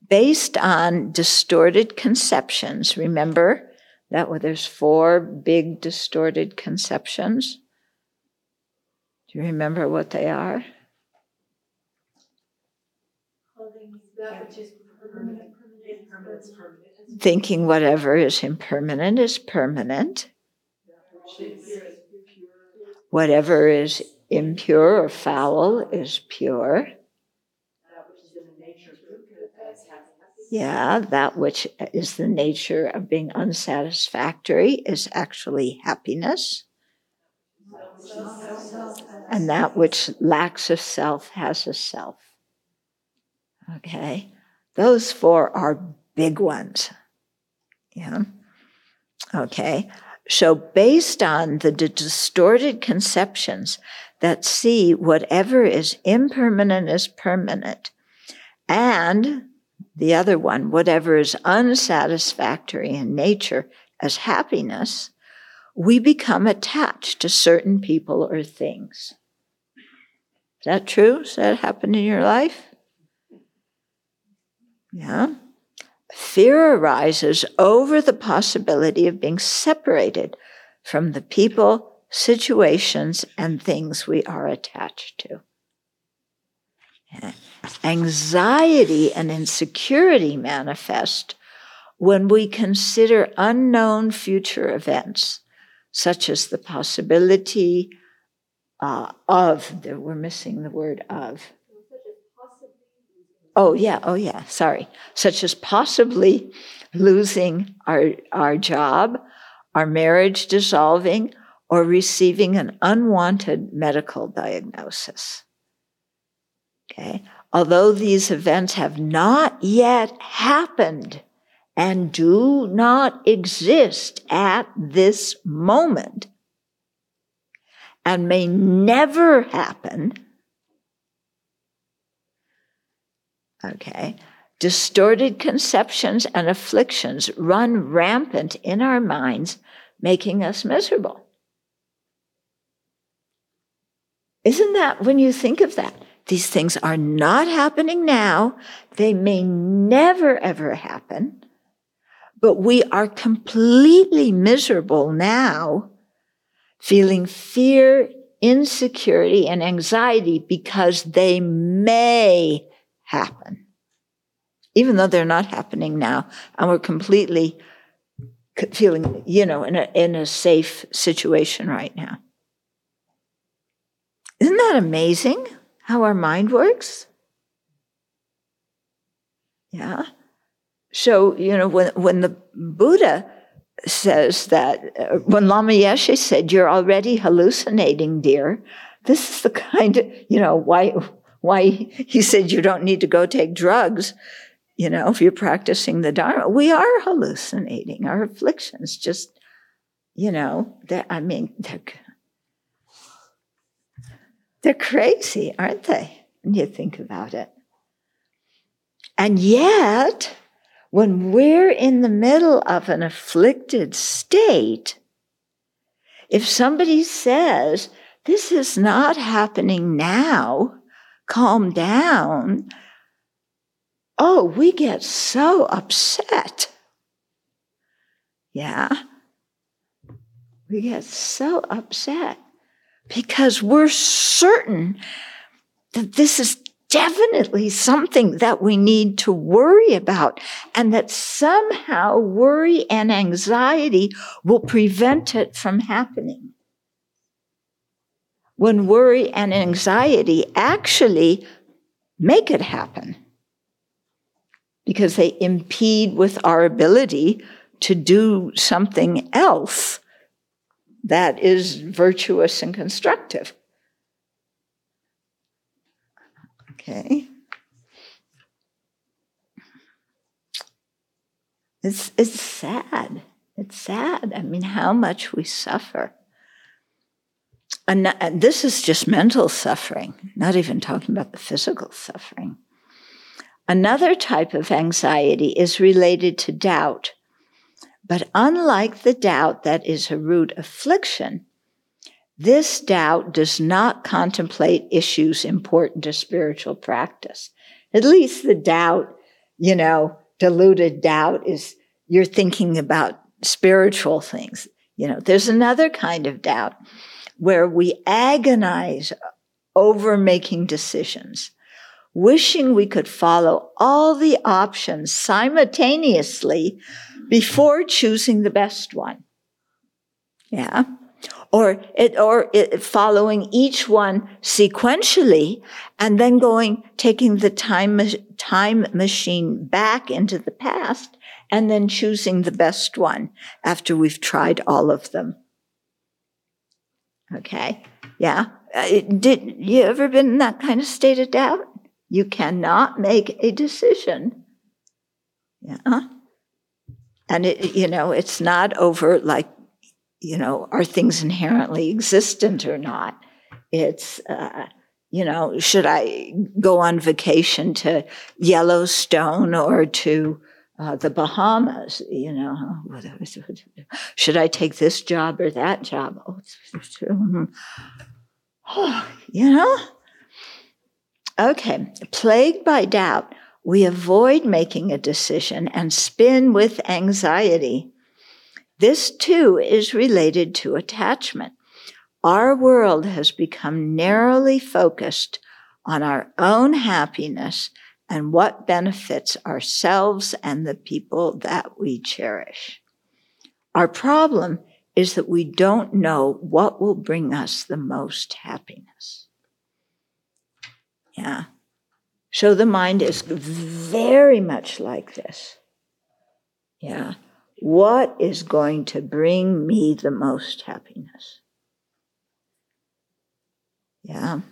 Based on distorted conceptions, remember that well, there's four big distorted conceptions. Do you remember what they are? Thinking whatever is impermanent is permanent. Whatever is impure or foul is pure. Yeah, that which is the nature of being unsatisfactory is actually happiness. And that which lacks a self has a self. Okay? Those four are big ones. Yeah. Okay. So, based on the distorted conceptions that see whatever is impermanent as permanent, and the other one, whatever is unsatisfactory in nature as happiness, we become attached to certain people or things. Is that true? Has that happened in your life? Yeah. Fear arises over the possibility of being separated from the people, situations, and things we are attached to. Anxiety and insecurity manifest when we consider unknown future events, such as the possibility uh, of, we're missing the word of, Oh, yeah, oh, yeah, sorry. Such as possibly losing our, our job, our marriage dissolving, or receiving an unwanted medical diagnosis. Okay? Although these events have not yet happened and do not exist at this moment and may never happen, Okay. Distorted conceptions and afflictions run rampant in our minds, making us miserable. Isn't that when you think of that? These things are not happening now. They may never ever happen, but we are completely miserable now, feeling fear, insecurity, and anxiety because they may happen. Even though they're not happening now, and we're completely feeling, you know, in a, in a safe situation right now. Isn't that amazing how our mind works? Yeah. So, you know, when, when the Buddha says that, uh, when Lama Yeshe said, You're already hallucinating, dear, this is the kind of, you know, why why he said you don't need to go take drugs, you know, if you're practicing the Dharma. We are hallucinating. Our afflictions just, you know, that, I mean, they're, they're crazy, aren't they? When you think about it. And yet, when we're in the middle of an afflicted state, if somebody says, this is not happening now, calm down, oh, we get so upset. Yeah. We get so upset because we're certain that this is definitely something that we need to worry about and that somehow worry and anxiety will prevent it from happening when worry and anxiety actually make it happen because they impede with our ability to do something else that is virtuous and constructive. Okay. It's, it's sad. It's sad. I mean, how much we suffer. And, and this is just mental suffering, not even talking about the physical suffering. Another type of anxiety is related to doubt. But unlike the doubt that is a root affliction, this doubt does not contemplate issues important to spiritual practice. At least the doubt, you know, deluded doubt is you're thinking about spiritual things. You know, there's another kind of doubt where we agonize over making decisions, wishing we could follow all the options simultaneously before choosing the best one. Yeah. Or it, or it, following each one sequentially and then going, taking the time, time machine back into the past and then choosing the best one after we've tried all of them. Okay. Yeah. Uh, did you ever been in that kind of state of doubt? You cannot make a decision. Yeah. And it, you know, it's not over like, you know, are things inherently existent or not? It's, uh, you know, should I go on vacation to Yellowstone or to uh, the Bahamas, you know, should I take this job or that job? Oh, you know? Okay, plagued by doubt, we avoid making a decision and spin with anxiety. This too is related to attachment. Our world has become narrowly focused on our own happiness and what benefits ourselves and the people that we cherish. Our problem is that we don't know what will bring us the most happiness. Yeah. So the mind is very much like this. Yeah. What is going to bring me the most happiness? Yeah.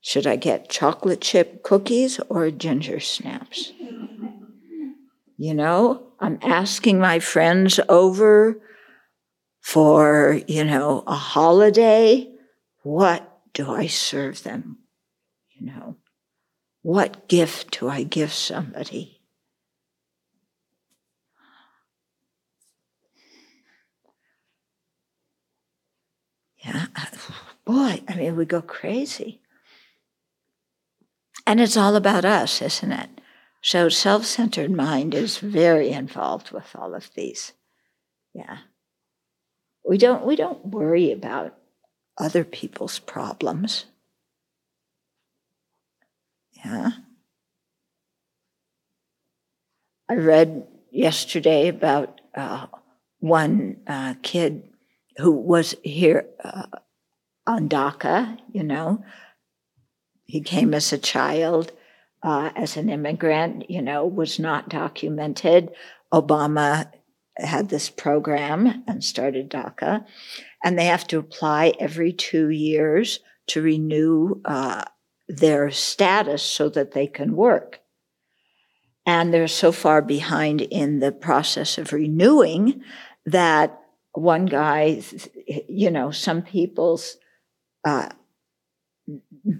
Should I get chocolate chip cookies or ginger snaps? You know, I'm asking my friends over for, you know, a holiday. What do I serve them? You know, what gift do I give somebody? Yeah, boy, I mean, we go crazy. And it's all about us, isn't it? So self centered mind is very involved with all of these. Yeah. We don't, we don't worry about other people's problems. Yeah. I read yesterday about uh, one uh, kid who was here uh, on DACA, you know, he came as a child, uh, as an immigrant, you know, was not documented. Obama had this program and started DACA, and they have to apply every two years to renew uh, their status so that they can work. And they're so far behind in the process of renewing that one guy, you know, some people's uh,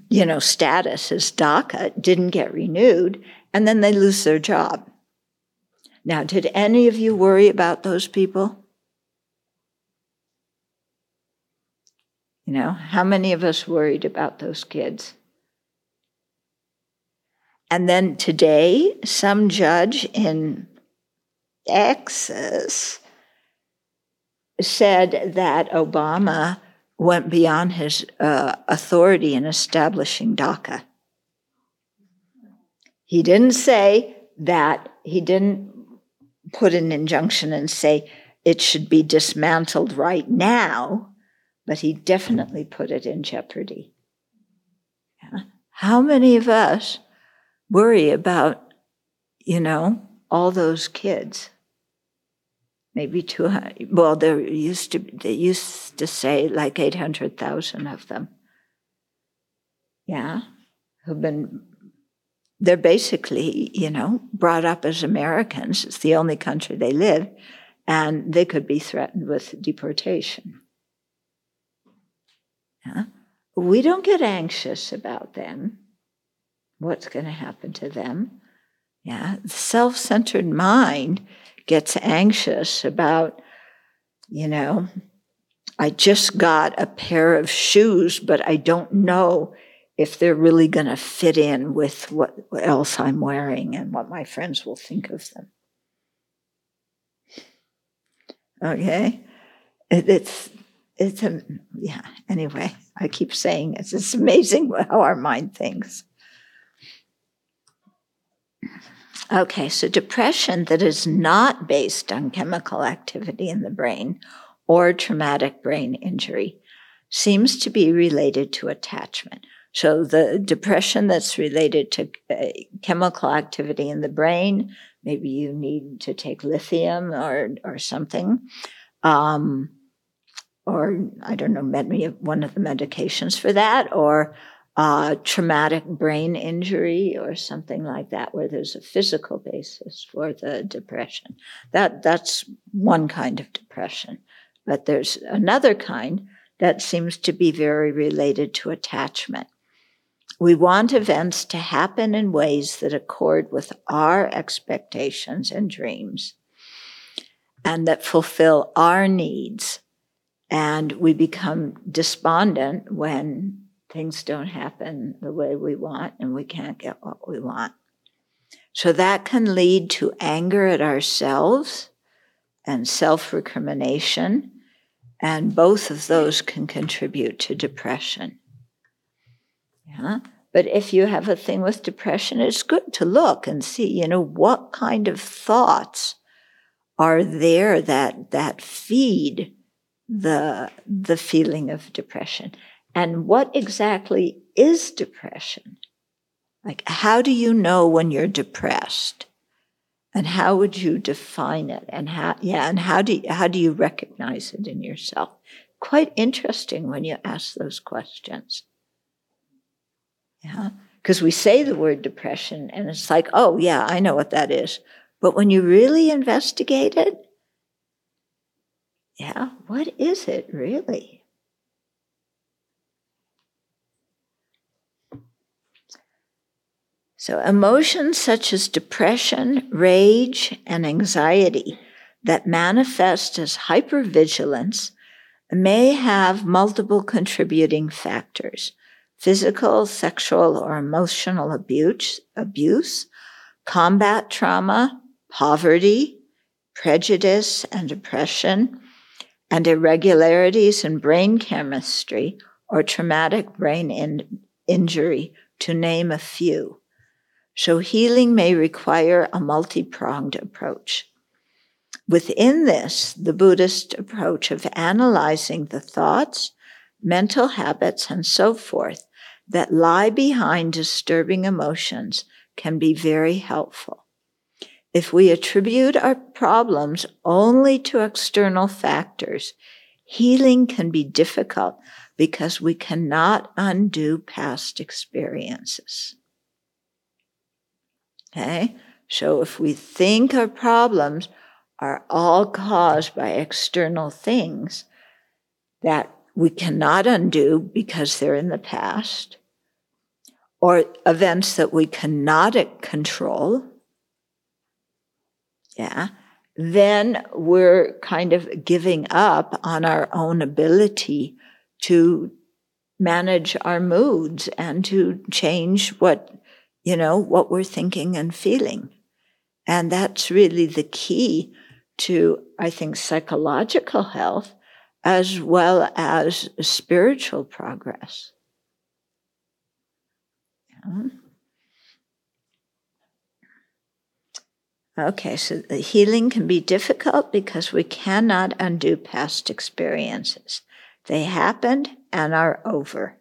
you know, status as DACA didn't get renewed, and then they lose their job. Now, did any of you worry about those people? You know, how many of us worried about those kids? And then today, some judge in Texas said that Obama went beyond his uh, authority in establishing DACA. He didn't say that, he didn't put an injunction and say it should be dismantled right now, but he definitely put it in jeopardy. How many of us worry about, you know, all those kids? Maybe 200 well there used to they used to say like 800,000 of them yeah who've been, they're basically, you know, brought up as Americans. It's the only country they live, and they could be threatened with deportation. Yeah? We don't get anxious about them, what's going to happen to them. Yeah, the self centered mind gets anxious about, you know, I just got a pair of shoes, but I don't know if they're really going to fit in with what, else I'm wearing and what my friends will think of them. Okay? It, it's, it's a, yeah, anyway, I keep saying it's, it's amazing how our mind thinks. Okay, so depression that is not based on chemical activity in the brain or traumatic brain injury seems to be related to attachment. So the depression that's related to uh, chemical activity in the brain, maybe you need to take lithium or or something, um, or I don't know, one of the medications for that, or uh, traumatic brain injury or something like that, where there's a physical basis for the depression. That that's one kind of depression. But there's another kind that seems to be very related to attachment. We want events to happen in ways that accord with our expectations and dreams and that fulfill our needs. And we become despondent when things don't happen the way we want and we can't get what we want. So that can lead to anger at ourselves and self recrimination and both of those can contribute to depression. Yeah. But if you have a thing with depression, it's good to look and see, you know, what kind of thoughts are there that that feed the the feeling of depression. And what exactly is depression? Like how do you know when you're depressed? And how would you define it? And how, yeah, and how do you, how do you recognize it in yourself? Quite interesting when you ask those questions. Yeah, because we say the word depression and it's like, oh, yeah, I know what that is. But when you really investigate it, yeah, what is it really? So, emotions such as depression, rage, and anxiety that manifest as hypervigilance may have multiple contributing factors physical, sexual, or emotional abuse, abuse combat trauma, poverty, prejudice and oppression, and irregularities in brain chemistry or traumatic brain in- injury, to name a few. So healing may require a multi pronged approach. Within this, the Buddhist approach of analyzing the thoughts, mental habits, and so forth that lie behind disturbing emotions can be very helpful. If we attribute our problems only to external factors, healing can be difficult because we cannot undo past experiences. Okay? So if we think our problems are all caused by external things that we cannot undo because they're in the past, or events that we cannot control, yeah, then we're kind of giving up on our own ability to manage our moods and to change what you know, what we're thinking and feeling. And that's really the key to, I think, psychological health as well as spiritual progress. Okay, so the healing can be difficult because we cannot undo past experiences. They happened and are over.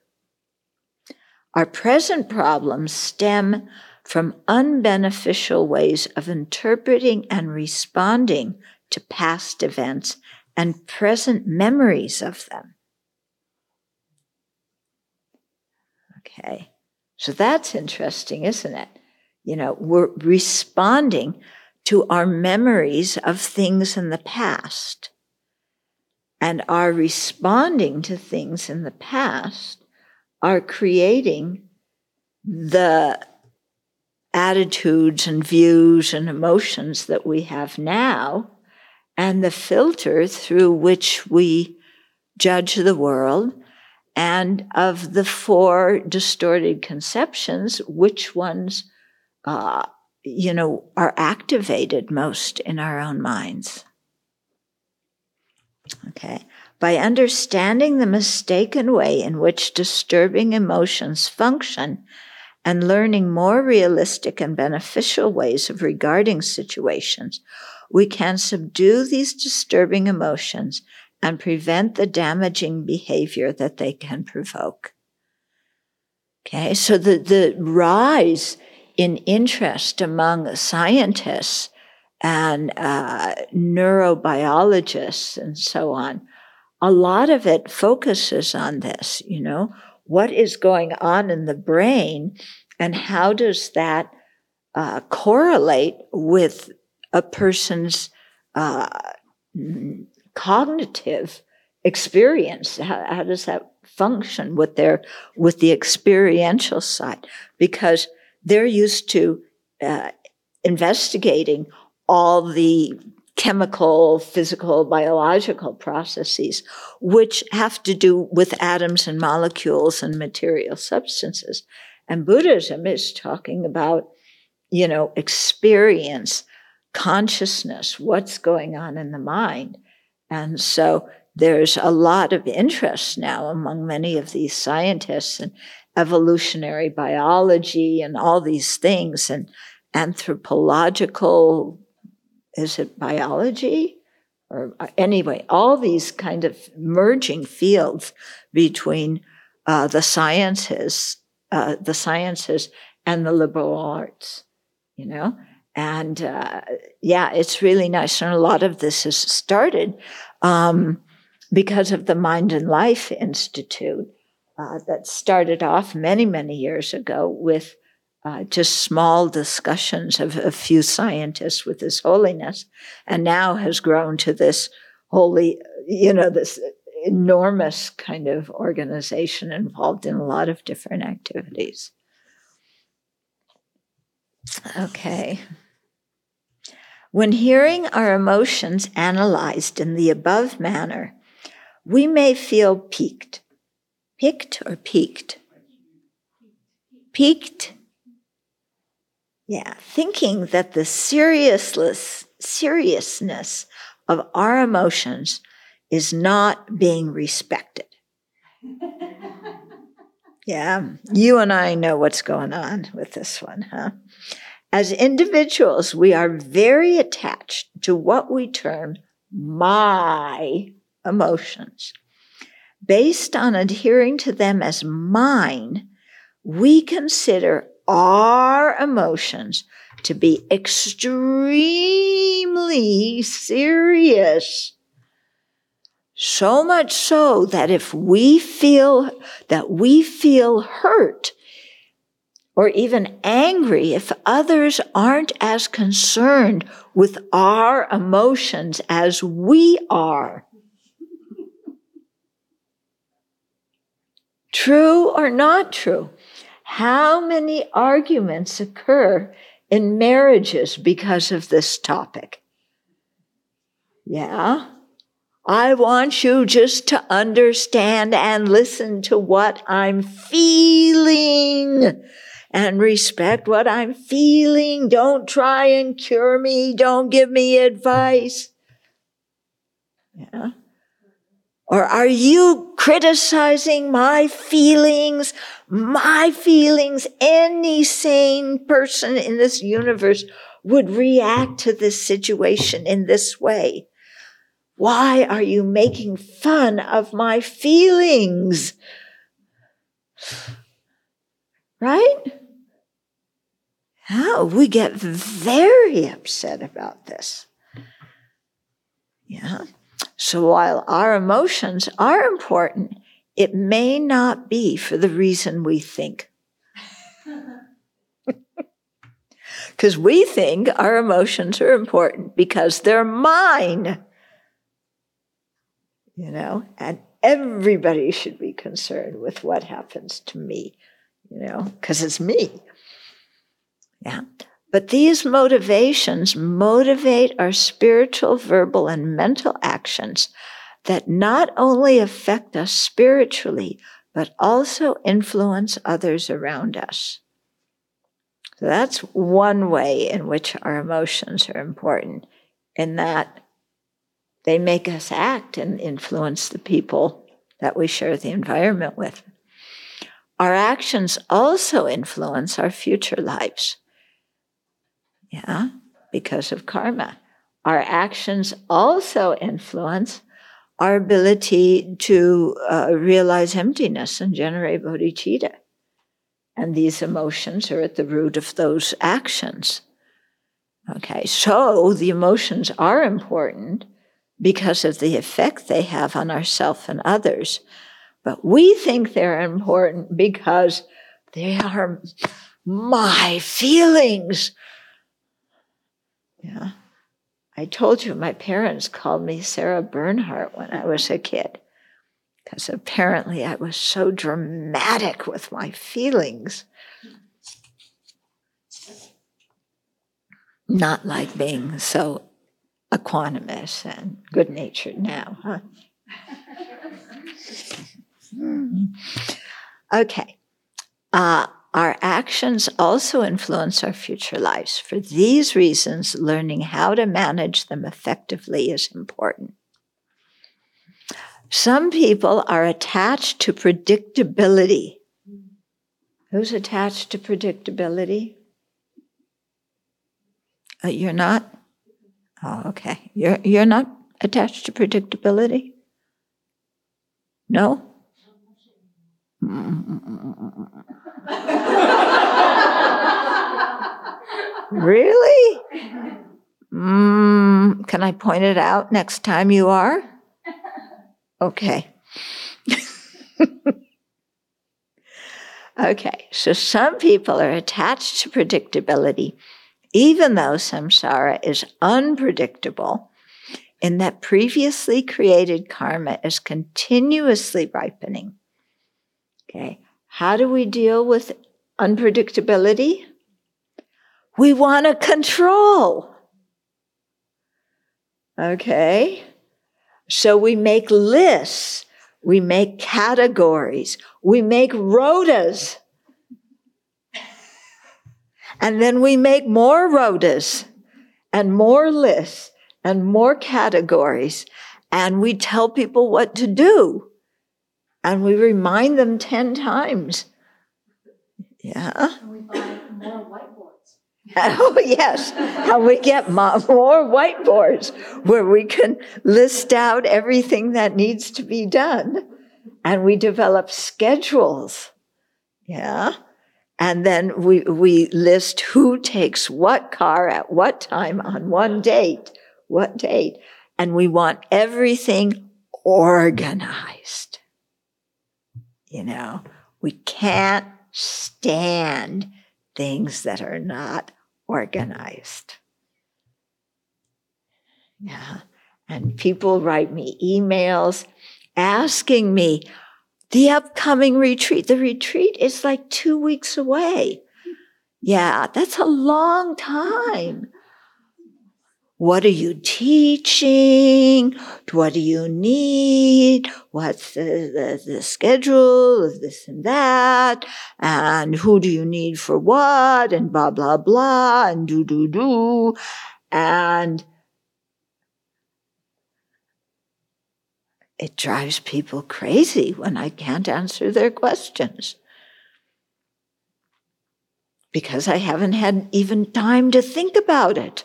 Our present problems stem from unbeneficial ways of interpreting and responding to past events and present memories of them. Okay. So that's interesting, isn't it? You know, we're responding to our memories of things in the past. And our responding to things in the past are creating the attitudes and views and emotions that we have now and the filter through which we judge the world and of the four distorted conceptions which ones uh, you know are activated most in our own minds. Okay by understanding the mistaken way in which disturbing emotions function and learning more realistic and beneficial ways of regarding situations, we can subdue these disturbing emotions and prevent the damaging behavior that they can provoke. Okay, so the, the rise in interest among scientists and uh, neurobiologists and so on, a lot of it focuses on this, you know, what is going on in the brain and how does that uh, correlate with a person's uh, cognitive experience? How, how, does that function with their with the experiential side? Because they're used to uh, investigating all the chemical, physical, biological processes, which have to do with atoms and molecules and material substances. And Buddhism is talking about, you know, experience, consciousness, what's going on in the mind. And so there's a lot of interest now among many of these scientists in evolutionary biology and all these things and anthropological is it biology? Or uh, anyway, all these kind of merging fields between uh, the sciences, uh, the sciences and the liberal arts, you know? And uh, yeah, it's really nice. And a lot of this has started um, because of the Mind and Life Institute uh, that started off many, many years ago with uh, just small discussions of a few scientists with His Holiness, and now has grown to this holy, you know, this enormous kind of organization involved in a lot of different activities. Okay. When hearing our emotions analyzed in the above manner, we may feel piqued. Piqued or peaked? Piqued yeah, thinking that the seriousness, seriousness of our emotions is not being respected. yeah, you and I know what's going on with this one, huh? As individuals, we are very attached to what we term my emotions. Based on adhering to them as mine, we consider our emotions to be extremely serious. So much so that if we feel that we feel hurt or even angry if others aren't as concerned with our emotions as we are. True or not true? How many arguments occur in marriages because of this topic? Yeah. I want you just to understand and listen to what I'm feeling and respect what I'm feeling. Don't try and cure me. Don't give me advice. Yeah. Or are you criticizing my feelings? My feelings, any sane person in this universe would react to this situation in this way. Why are you making fun of my feelings? Right? How we get very upset about this. Yeah. So while our emotions are important, it may not be for the reason we think. Because we think our emotions are important because they're mine. You know, and everybody should be concerned with what happens to me, you know, because it's me. Yeah. But these motivations motivate our spiritual, verbal, and mental actions that not only affect us spiritually, but also influence others around us. So that's one way in which our emotions are important, in that they make us act and influence the people that we share the environment with. Our actions also influence our future lives. Yeah, because of karma. Our actions also influence our ability to uh, realize emptiness and generate bodhicitta. And these emotions are at the root of those actions. Okay, so the emotions are important because of the effect they have on ourselves and others. But we think they're important because they are my feelings. Yeah. I told you my parents called me Sarah Bernhardt when I was a kid because apparently I was so dramatic with my feelings. Not like being so equanimous and good natured now, huh? okay. Uh, our actions also influence our future lives. For these reasons, learning how to manage them effectively is important. Some people are attached to predictability. Who's attached to predictability? Uh, you're not? Oh, okay. You're you're not attached to predictability? No? Really? Mm, can I point it out next time you are? Okay. okay, so some people are attached to predictability even though samsara is unpredictable, in that previously created karma is continuously ripening. Okay, how do we deal with unpredictability? We want to control. Okay, so we make lists, we make categories, we make rotas and then we make more rotas and more lists and more categories. And we tell people what to do. And we remind them 10 times. Yeah. And we buy more whiteboards. Oh, yes. And we get more whiteboards where we can list out everything that needs to be done. And we develop schedules. Yeah. And then we, we list who takes what car at what time on one date, what date. And we want everything organized. You know, we can't stand things that are not organized. Yeah. And people write me emails asking me, the upcoming retreat. The retreat is like two weeks away. Yeah, that's a long time. What are you teaching? What do you need? What's the, the, the, schedule of this and that? And who do you need for what? And blah, blah, blah, and do, do, do. And it drives people crazy when I can't answer their questions. Because I haven't had even time to think about it.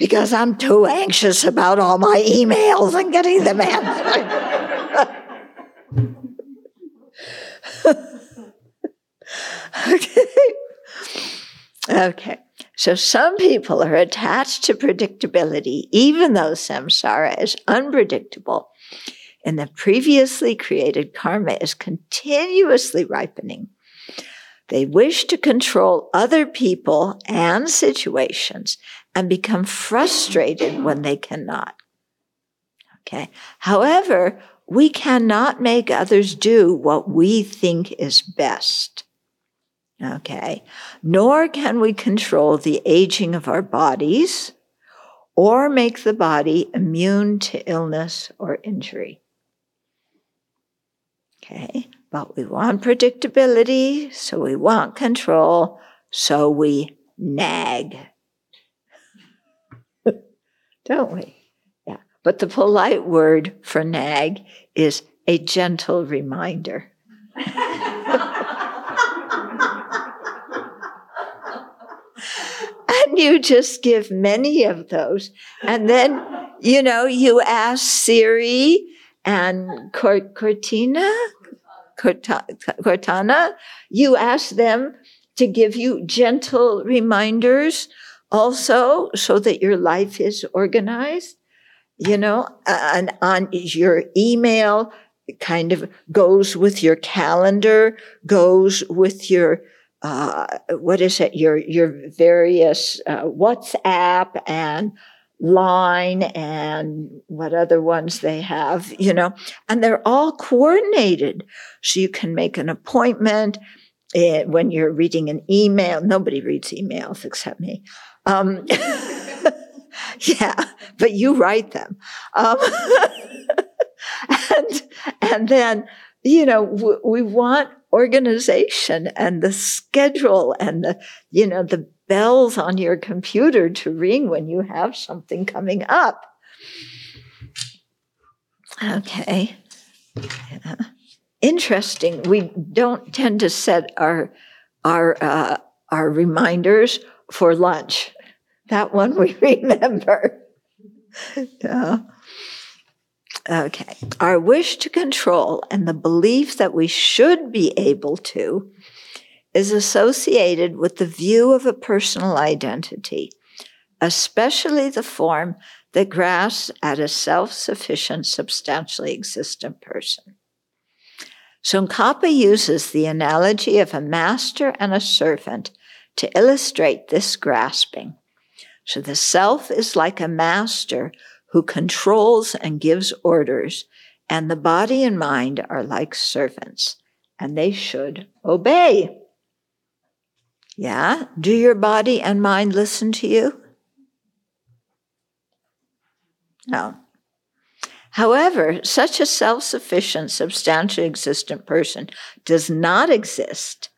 Because I'm too anxious about all my emails and getting them answered. okay. Okay. So some people are attached to predictability, even though samsara is unpredictable and the previously created karma is continuously ripening. They wish to control other people and situations and become frustrated when they cannot. Okay. However, we cannot make others do what we think is best. Okay. Nor can we control the aging of our bodies or make the body immune to illness or injury. Okay. But we want predictability, so we want control, so we nag. Don't we? Yeah. But the polite word for nag is a gentle reminder. and you just give many of those. And then, you know, you ask Siri and Cortina, Cortana, you ask them to give you gentle reminders also so that your life is organized, you know, and on your email kind of goes with your calendar, goes with your uh, what is it? Your your various uh, WhatsApp and line and what other ones they have, you know, and they're all coordinated. So you can make an appointment eh, when you're reading an email. Nobody reads emails except me. Um, yeah, but you write them. Um, and, and then, you know, we want organization and the schedule and the, you know, the bells on your computer to ring when you have something coming up. Okay. Yeah. Interesting. We don't tend to set our our uh, our reminders for lunch. That one we remember. yeah. Okay. Our wish to control and the belief that we should be able to is associated with the view of a personal identity, especially the form that grasps at a self sufficient, substantially existent person. Tsongkhapa uses the analogy of a master and a servant to illustrate this grasping. So the self is like a master who controls and gives orders, and the body and mind are like servants, and they should obey. Yeah? Do your body and mind listen to you? No. However, such a self sufficient, substantially existent person does not exist,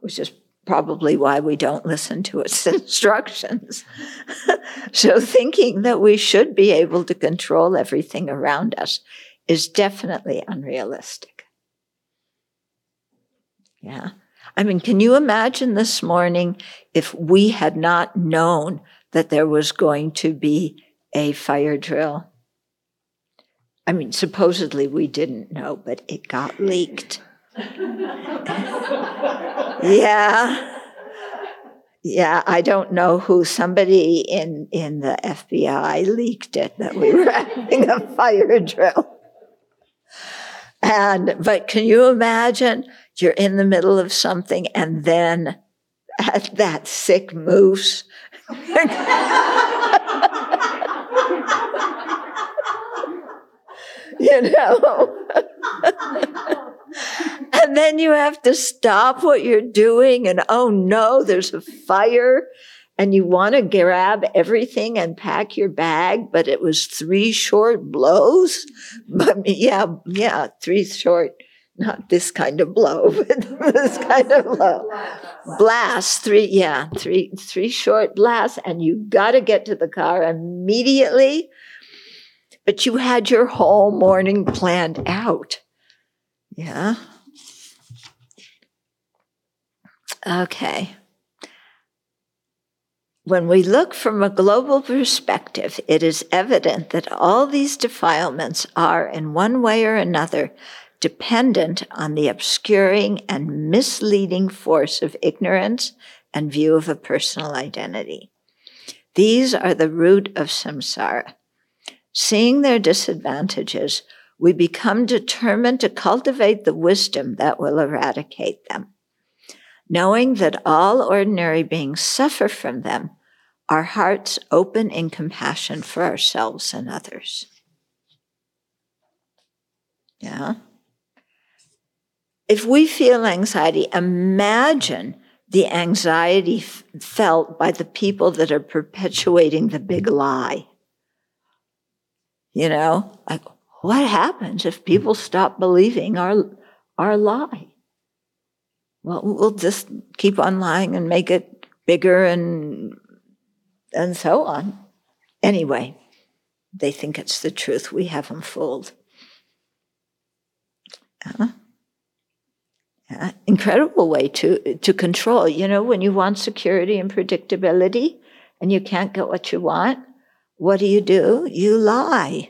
which is probably why we don't listen to its instructions. so, thinking that we should be able to control everything around us is definitely unrealistic. Yeah. I mean, can you imagine this morning if we had not known that there was going to be a fire drill? I mean, supposedly we didn't know, but it got leaked. Yeah. Yeah, I don't know who somebody in in the FBI leaked it that we were having a fire drill. And but can you imagine you're in the middle of something and then at that sick moose. you know. and then you have to stop what you're doing and oh no, there's a fire and you want to grab everything and pack your bag, but it was three short blows. But yeah, yeah, three short not this kind of blow, but this kind of blow. Blast, three, yeah, three, three short blasts, and you got to get to the car immediately. But you had your whole morning planned out. Yeah. Okay. When we look from a global perspective, it is evident that all these defilements are, in one way or another, dependent on the obscuring and misleading force of ignorance and view of a personal identity. These are the root of samsara. Seeing their disadvantages, we become determined to cultivate the wisdom that will eradicate them. Knowing that all ordinary beings suffer from them, our hearts open in compassion for ourselves and others. Yeah. If we feel anxiety, imagine the anxiety f- felt by the people that are perpetuating the big lie. You know, like what happens if people stop believing our, our lie? Well, we'll just keep on lying and make it bigger and, and so on. Anyway, they think it's the truth. We have them fooled. Uh, yeah, incredible way to, to control. You know, when you want security and predictability and you can't get what you want, what do you do? You lie.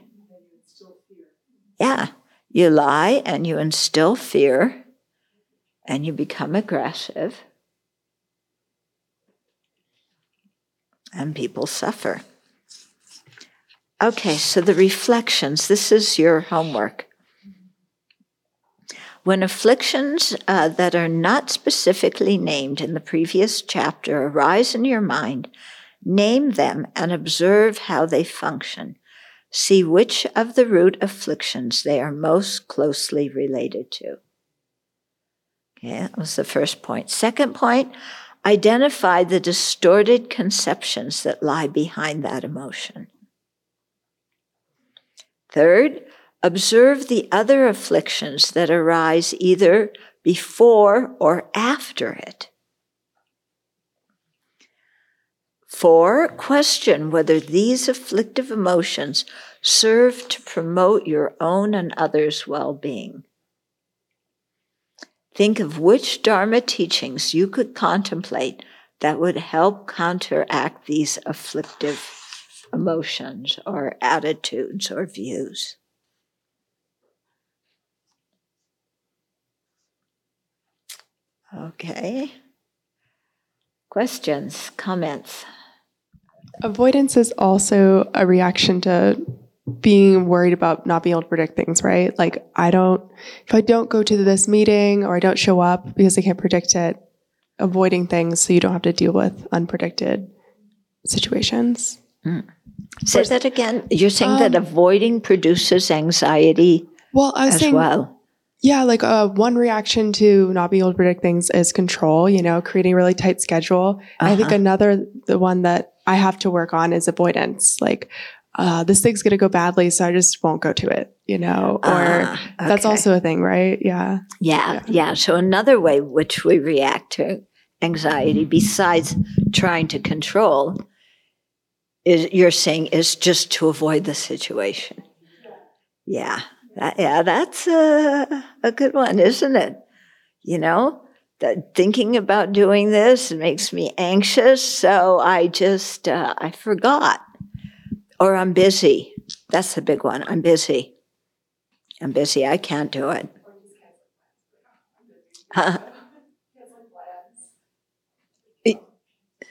Yeah, you lie and you instill fear and you become aggressive and people suffer. Okay, so the reflections this is your homework. When afflictions uh, that are not specifically named in the previous chapter arise in your mind, name them and observe how they function. See which of the root afflictions they are most closely related to. Okay, that was the first point. Second point, identify the distorted conceptions that lie behind that emotion. Third, observe the other afflictions that arise either before or after it. Four, question whether these afflictive emotions serve to promote your own and others' well being. Think of which Dharma teachings you could contemplate that would help counteract these afflictive emotions or attitudes or views. Okay. Questions, comments? Avoidance is also a reaction to being worried about not being able to predict things, right? Like, I don't, if I don't go to this meeting or I don't show up because I can't predict it, avoiding things so you don't have to deal with unpredicted situations. Mm. Say that again. You're saying um, that avoiding produces anxiety well, I was as saying, well. Yeah, like uh, one reaction to not being able to predict things is control, you know, creating a really tight schedule. Uh-huh. I think uh-huh. another, the one that I have to work on is avoidance. Like, uh, this thing's going to go badly, so I just won't go to it, you know, or uh, okay. that's also a thing, right? Yeah. yeah. Yeah. Yeah. So another way which we react to anxiety, besides trying to control, is you're saying is just to avoid the situation. Yeah. That, yeah, that's a, a good one, isn't it? You know, thinking about doing this It makes me anxious, so I just uh, I forgot, or I'm busy. That's the big one. I'm busy. I'm busy. I can't do it. Huh?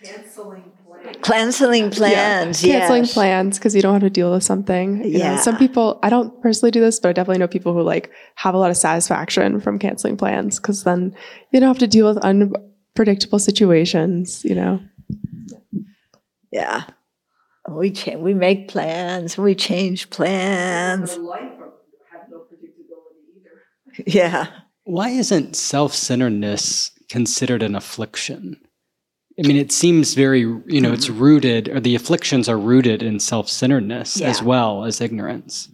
Canceling Canceling plans, yeah. Canceling yes. plans because you don't have to deal with something. You yeah. Know, some people, I don't personally do this, but I definitely know people who like have a lot of satisfaction from canceling plans because then you don't have to deal with unpredictable situations, you know? Yeah. We change, we make plans, we change plans. Life have no predictability either. Yeah. Why isn't self centeredness considered an affliction? I mean, it seems very, you know, it's rooted, or the afflictions are rooted in self centeredness yeah. as well as ignorance.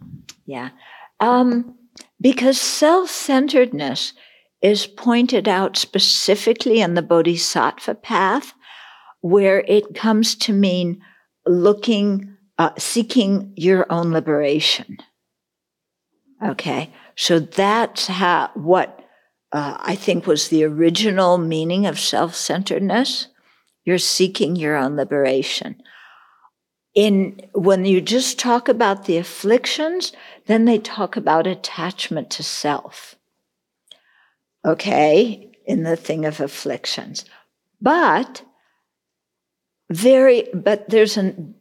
Yeah. Um, because self centeredness is pointed out specifically in the Bodhisattva path, where it comes to mean looking, uh, seeking your own liberation. Okay. So that's how, what uh, I think was the original meaning of self centeredness you're seeking your own liberation. In when you just talk about the afflictions, then they talk about attachment to self. Okay, in the thing of afflictions. But very but there's an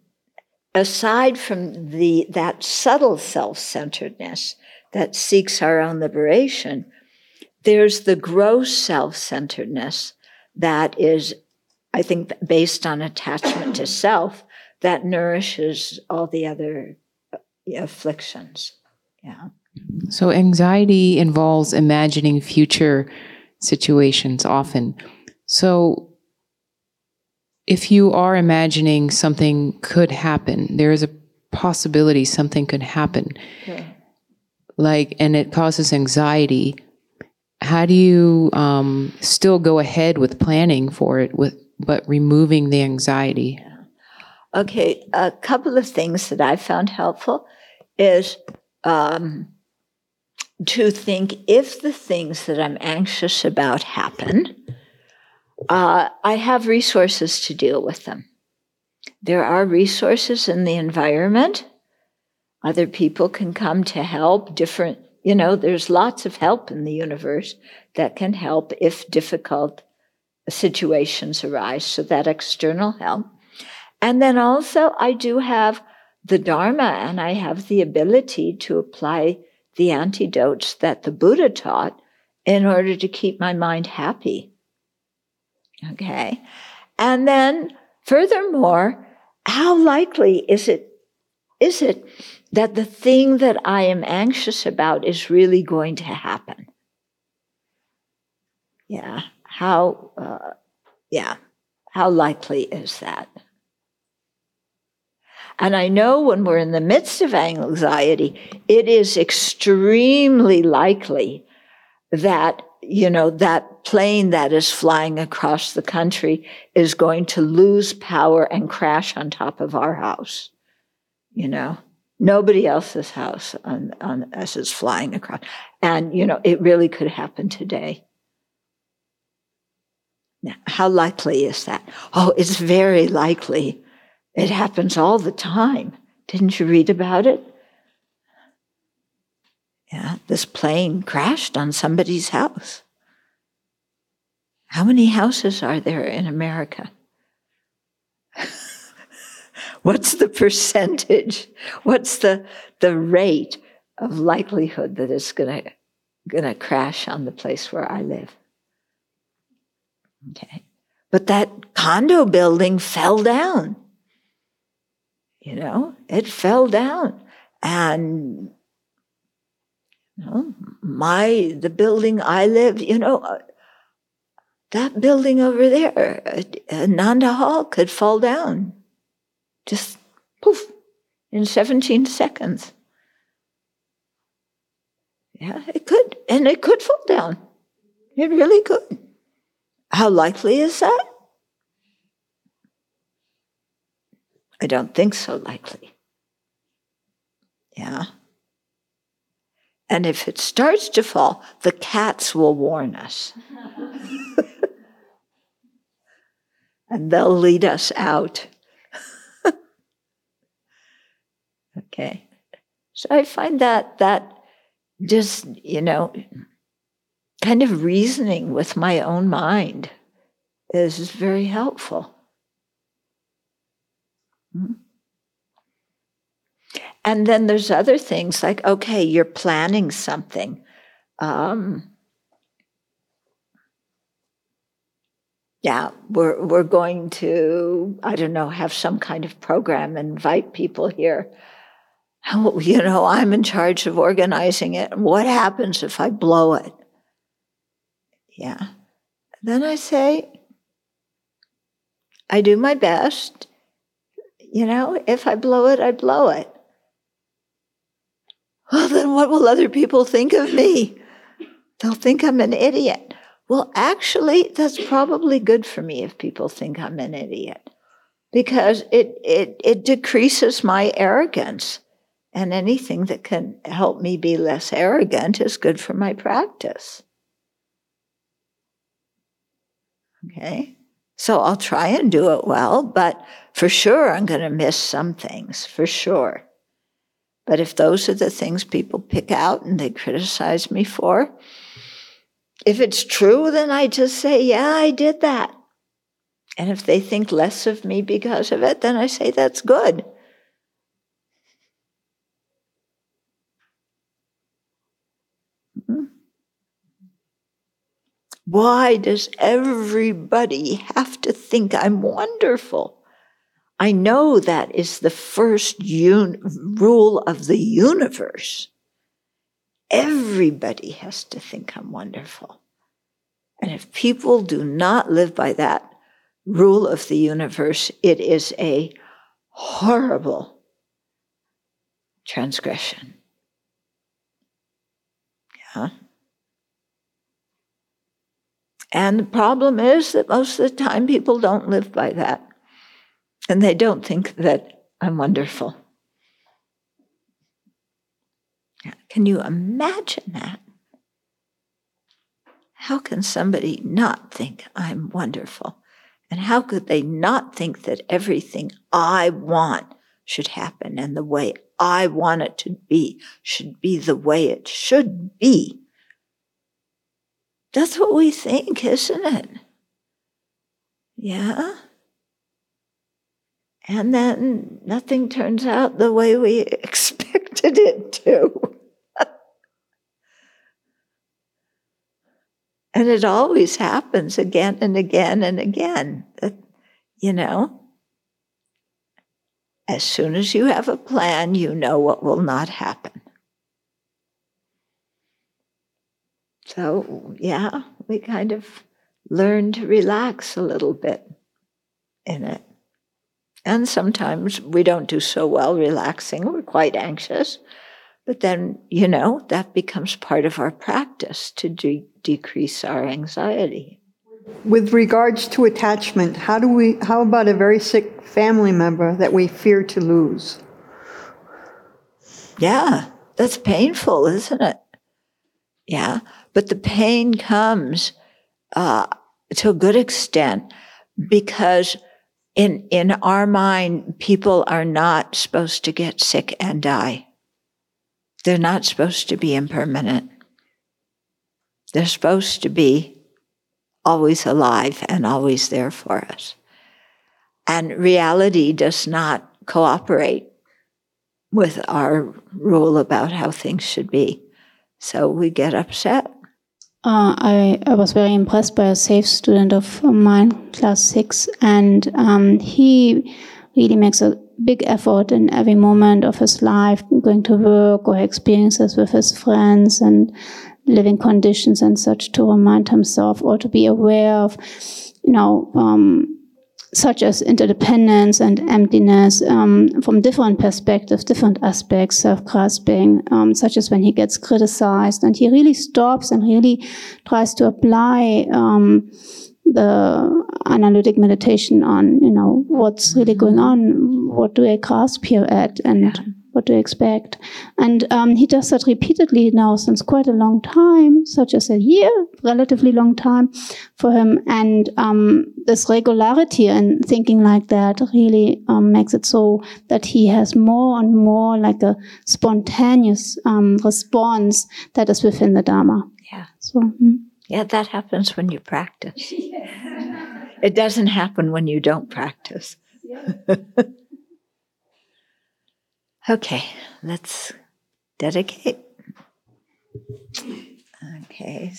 aside from the that subtle self-centeredness that seeks our own liberation, there's the gross self-centeredness that is, I think, based on attachment to self that nourishes all the other uh, afflictions. Yeah. So anxiety involves imagining future situations often. So if you are imagining something could happen, there is a possibility something could happen. Yeah. Like, and it causes anxiety. How do you um, still go ahead with planning for it, with but removing the anxiety? Okay, a couple of things that I found helpful is um, to think if the things that I'm anxious about happen, uh, I have resources to deal with them. There are resources in the environment. Other people can come to help, different, you know, there's lots of help in the universe that can help if difficult situations arise. So that external help. And then also, I do have the Dharma and I have the ability to apply the antidotes that the Buddha taught in order to keep my mind happy. Okay. And then furthermore, how likely is it, is it that the thing that I am anxious about is really going to happen? Yeah. How, uh, yeah. How likely is that? And I know when we're in the midst of anxiety, it is extremely likely that, you know, that plane that is flying across the country is going to lose power and crash on top of our house. You know, nobody else's house on, on as it's flying across. And, you know, it really could happen today. Now, how likely is that? Oh, it's very likely it happens all the time. Didn't you read about it? Yeah, this plane crashed on somebody's house. How many houses are there in America? What's the percentage? What's the, the rate of likelihood that it's going to crash on the place where I live? Okay. But that condo building fell down. You know, it fell down. And you know, my the building I live, you know, uh, that building over there, uh, Nanda Hall, could fall down, just poof, in 17 seconds. Yeah, it could, and it could fall down. It really could. How likely is that? I don't think so likely. Yeah. And if it starts to fall, the cats will warn us. and they'll lead us out. okay. So I find that that just, you know, kind of reasoning with my own mind is very helpful. Hmm? And then there's other things like, okay, you're planning something. Um, yeah, we're we're going to, I don't know, have some kind of program, invite people here. How, you know, I'm in charge of organizing it. What happens if I blow it? Yeah. Then I say, I do my best you know, if I blow it, I blow it. Well, then what will other people think of me? They'll think I'm an idiot. Well, actually, that's probably good for me if people think I'm an idiot because it, it, it decreases my arrogance. And anything that can help me be less arrogant is good for my practice. Okay? So I'll try and do it well, but for sure I'm going to miss some things, for sure. But if those are the things people pick out and they criticize me for, if it's true, then I just say, yeah, I did that. And if they think less of me because of it, then I say, that's good. Why does everybody have to think I'm wonderful? I know that is the first un- rule of the universe. Everybody has to think I'm wonderful. And if people do not live by that rule of the universe, it is a horrible transgression. Yeah. And the problem is that most of the time people don't live by that. And they don't think that I'm wonderful. Can you imagine that? How can somebody not think I'm wonderful? And how could they not think that everything I want should happen and the way I want it to be should be the way it should be? That's what we think, isn't it? Yeah. And then nothing turns out the way we expected it to. and it always happens again and again and again. You know? As soon as you have a plan, you know what will not happen. So, yeah, we kind of learn to relax a little bit in it. And sometimes we don't do so well relaxing, we're quite anxious. But then, you know, that becomes part of our practice to de- decrease our anxiety. With regards to attachment, how do we how about a very sick family member that we fear to lose? Yeah, that's painful, isn't it? Yeah. But the pain comes uh, to a good extent because in, in our mind, people are not supposed to get sick and die. They're not supposed to be impermanent. They're supposed to be always alive and always there for us. And reality does not cooperate with our rule about how things should be. So we get upset. Uh, I, I was very impressed by a safe student of mine, class six, and um, he really makes a big effort in every moment of his life, going to work or experiences with his friends and living conditions and such to remind himself or to be aware of, you know, um, such as interdependence and emptiness um, from different perspectives, different aspects, self-grasping, um, such as when he gets criticized and he really stops and really tries to apply um, the analytic meditation on, you know, what's really going on, what do I grasp here at, and what to expect. And um, he does that repeatedly now since quite a long time, such as a year, relatively long time for him. And um, this regularity and thinking like that really um, makes it so that he has more and more like a spontaneous um, response that is within the Dharma. Yeah. So. Hmm. Yeah, that happens when you practice. it doesn't happen when you don't practice. Okay, let's dedicate. Okay.